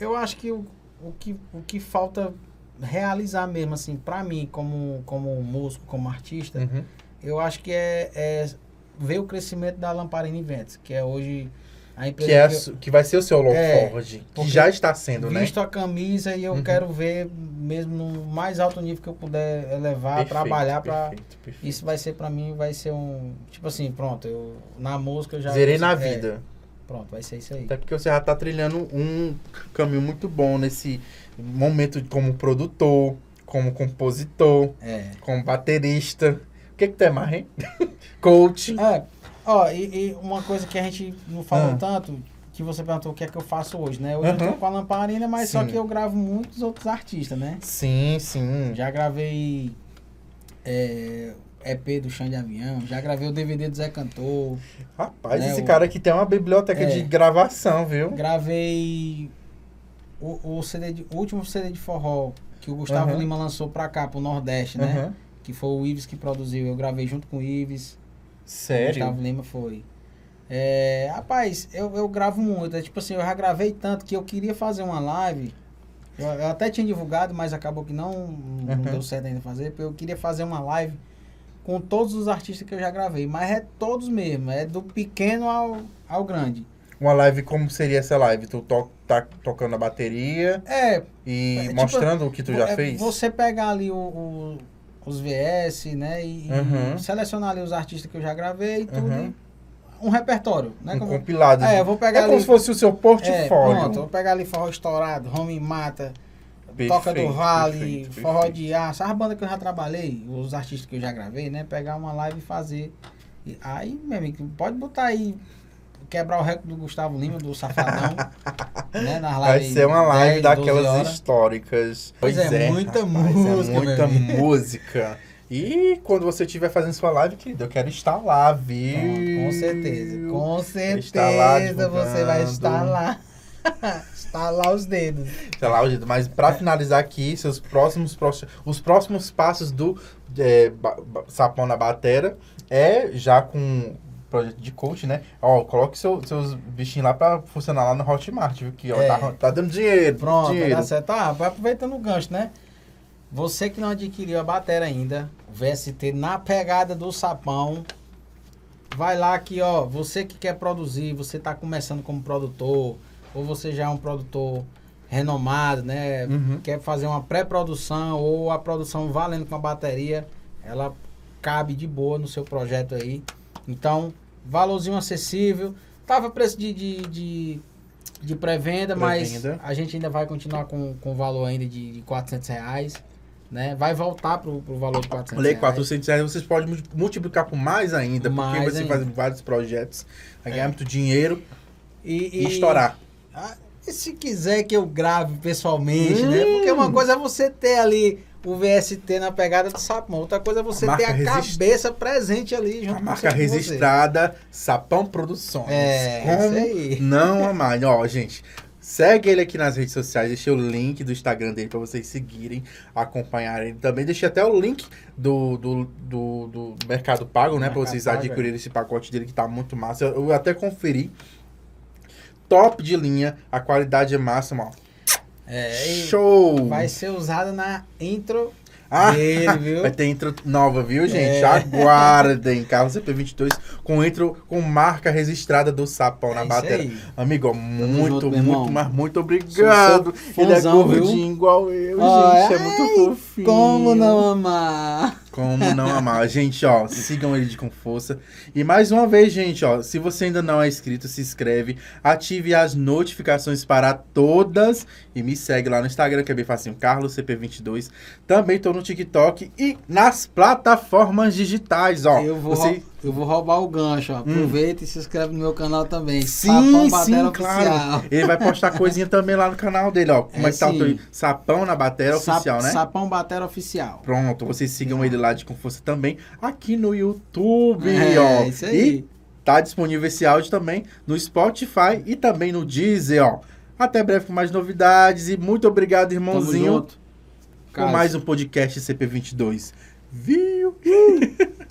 eu acho que o, o que o que falta realizar mesmo, assim, pra mim, como, como músico, como artista, Uhum. eu acho que é, é ver o crescimento da Lamparina Invents, que é hoje a empresa Que, é, que eu- que vai ser o seu long É, forward. Que já está sendo, né? visto a camisa e eu Uhum. quero ver mesmo no mais alto nível que eu puder elevar, Perfeito, trabalhar perfeito. isso vai ser pra mim vai ser um tipo assim pronto eu na música eu já Zerei na é, vida. pronto vai ser isso aí Até porque você já tá trilhando um caminho muito bom nesse momento de- como produtor, como compositor, é como baterista. O que que tu é mais, hein? Coach. é ó e, e uma coisa que a gente não falou Ah. tanto que você perguntou o que é que eu faço hoje né hoje eu tô com a lamparina mas só Sim. que eu gravo muitos outros artistas né Sim, sim. já gravei é, EP do Chão de Avião já gravei o DVD do Zé Cantor Rapaz, Né, esse o- cara aqui tem uma biblioteca É. de gravação, viu? Gravei o, o, CD de- o último CD de forró que o Gustavo Aham. Lima lançou pra cá, pro Nordeste, né? Aham. Que foi o Ives que produziu. Eu gravei junto com o Ives. O Sério? Gustavo Lima foi. É, rapaz, eu, eu gravo muito. É tipo assim, eu já gravei tanto que eu queria fazer uma live. Eu, eu até tinha divulgado, mas acabou que não, não Aham. deu certo ainda fazer. Porque eu queria fazer uma live com todos os artistas que eu já gravei, mas é todos mesmo, é do pequeno ao, ao grande. Uma live, como seria essa live? Tu to tá tocando a bateria É, e É, tipo, mostrando o que tu já é fez? Você pegar ali o, o- os VS, né? E, e Uhum. selecionar ali os artistas que eu já gravei e tudo. Uhum. e Um repertório, né? Um Como- compilado. É, eu vou pegar é como ali- se fosse o seu É, portfólio. pronto, eu vou pegar ali forró estourado, Home Mata, Perfeito, Toca do Vale, perfeito, Forró perfeito. de Ar, essas bandas que eu já trabalhei, os artistas que eu já gravei, né? Pegar uma live e fazer. E aí, meu amigo, pode botar aí, quebrar o recorde do Gustavo Lima, do Safadão, né? Vai ser uma live 10, 12 daquelas históricas. Pois é, muita rapaz, música, É muita música. E quando você estiver fazendo sua live, querido, eu quero estar lá, viu? Pronto, com certeza, com Estar lá certeza você vai estar lá. estar lá os dedos. Sei lá, gente, mas pra finalizar aqui, seus próximos, os próximos passos do é, Sapão na Batera é já com projeto de coach, né? Ó, coloque seu- seus bichinhos lá pra funcionar lá no Hotmart, viu? Que ó, É. tá, tá dando dinheiro, Pronto, dinheiro. dar certo. Ah, vai aproveitando o gancho, né? Você que não adquiriu a bateria ainda, o VST na pegada do sapão, vai lá que, ó, você que quer produzir, você tá começando como produtor, ou você já é um produtor renomado, né? Uhum. Quer fazer uma pré-produção ou a produção valendo com a bateria, ela cabe de boa no seu projeto aí. Então, valorzinho acessível. Tava preço de, de, de, de pré-venda, mas Pré-venda. a gente ainda vai continuar com, com o valor ainda de, de 400 reais. Né? Vai voltar pro, pro valor de 400 Olha aí, reais. 400 reais vocês podem multi- multiplicar por mais ainda, porque Mais você ainda. É. faz vários projetos, vai ganhar muito dinheiro E, e, estourar. Ah, e se quiser que eu grave pessoalmente, Hum. né? Porque uma coisa é você ter ali o VST na pegada do sapão, outra coisa é você ter a resist- cabeça presente ali junto A com marca registrada Sapão Produções. É, Como isso aí. não amar? Ó, gente, segue ele aqui nas redes sociais. Deixei o link do Instagram dele pra vocês seguirem, acompanharem. Também deixei até o link do, do, do, do Mercado Pago, né? Mercado vocês adquirirem esse pacote dele que tá muito massa. Eu, eu até conferi. Top de linha, a qualidade é máxima, ó. É, Show! vai ser usada na intro Ah, dele, viu? Vai ter intro nova, viu, gente? É. Aguardem. Carro CP22 com intro com marca registrada do Sapão na É isso bateria. Amigo, muito, junto, muito, mas muito obrigado. Ele é fãzão, viu? gordinho igual eu, Ai, gente. É muito ai, fofinho. Como não amar? Como não amar. Gente, ó, sigam ele com força. E mais uma vez, gente, ó, se você ainda não é inscrito, se inscreve, ative as notificações para todas e me segue lá no Instagram, que é bem facinho, Carlos CP22. Também tô no TikTok e nas plataformas digitais, ó. eu, vou você... eu vou roubar o gancho, ó. Aproveita e se inscreve no meu canal também. Sim, Sapão sim, Batera claro. Oficial. Ele vai postar coisinha também lá no canal dele, ó. Como é, É, que tá o sim. teu Sapão na bateria Sap- oficial, né? Sapão Batera Oficial. Pronto, vocês sigam ele lá de com força também aqui no YouTube, É, ó. isso aí. E tá disponível esse áudio também no Spotify e também no Deezer, ó. Até breve com mais novidades e muito obrigado, Tamo irmãozinho, junto. por Carlos. mais um podcast CP22. Viu?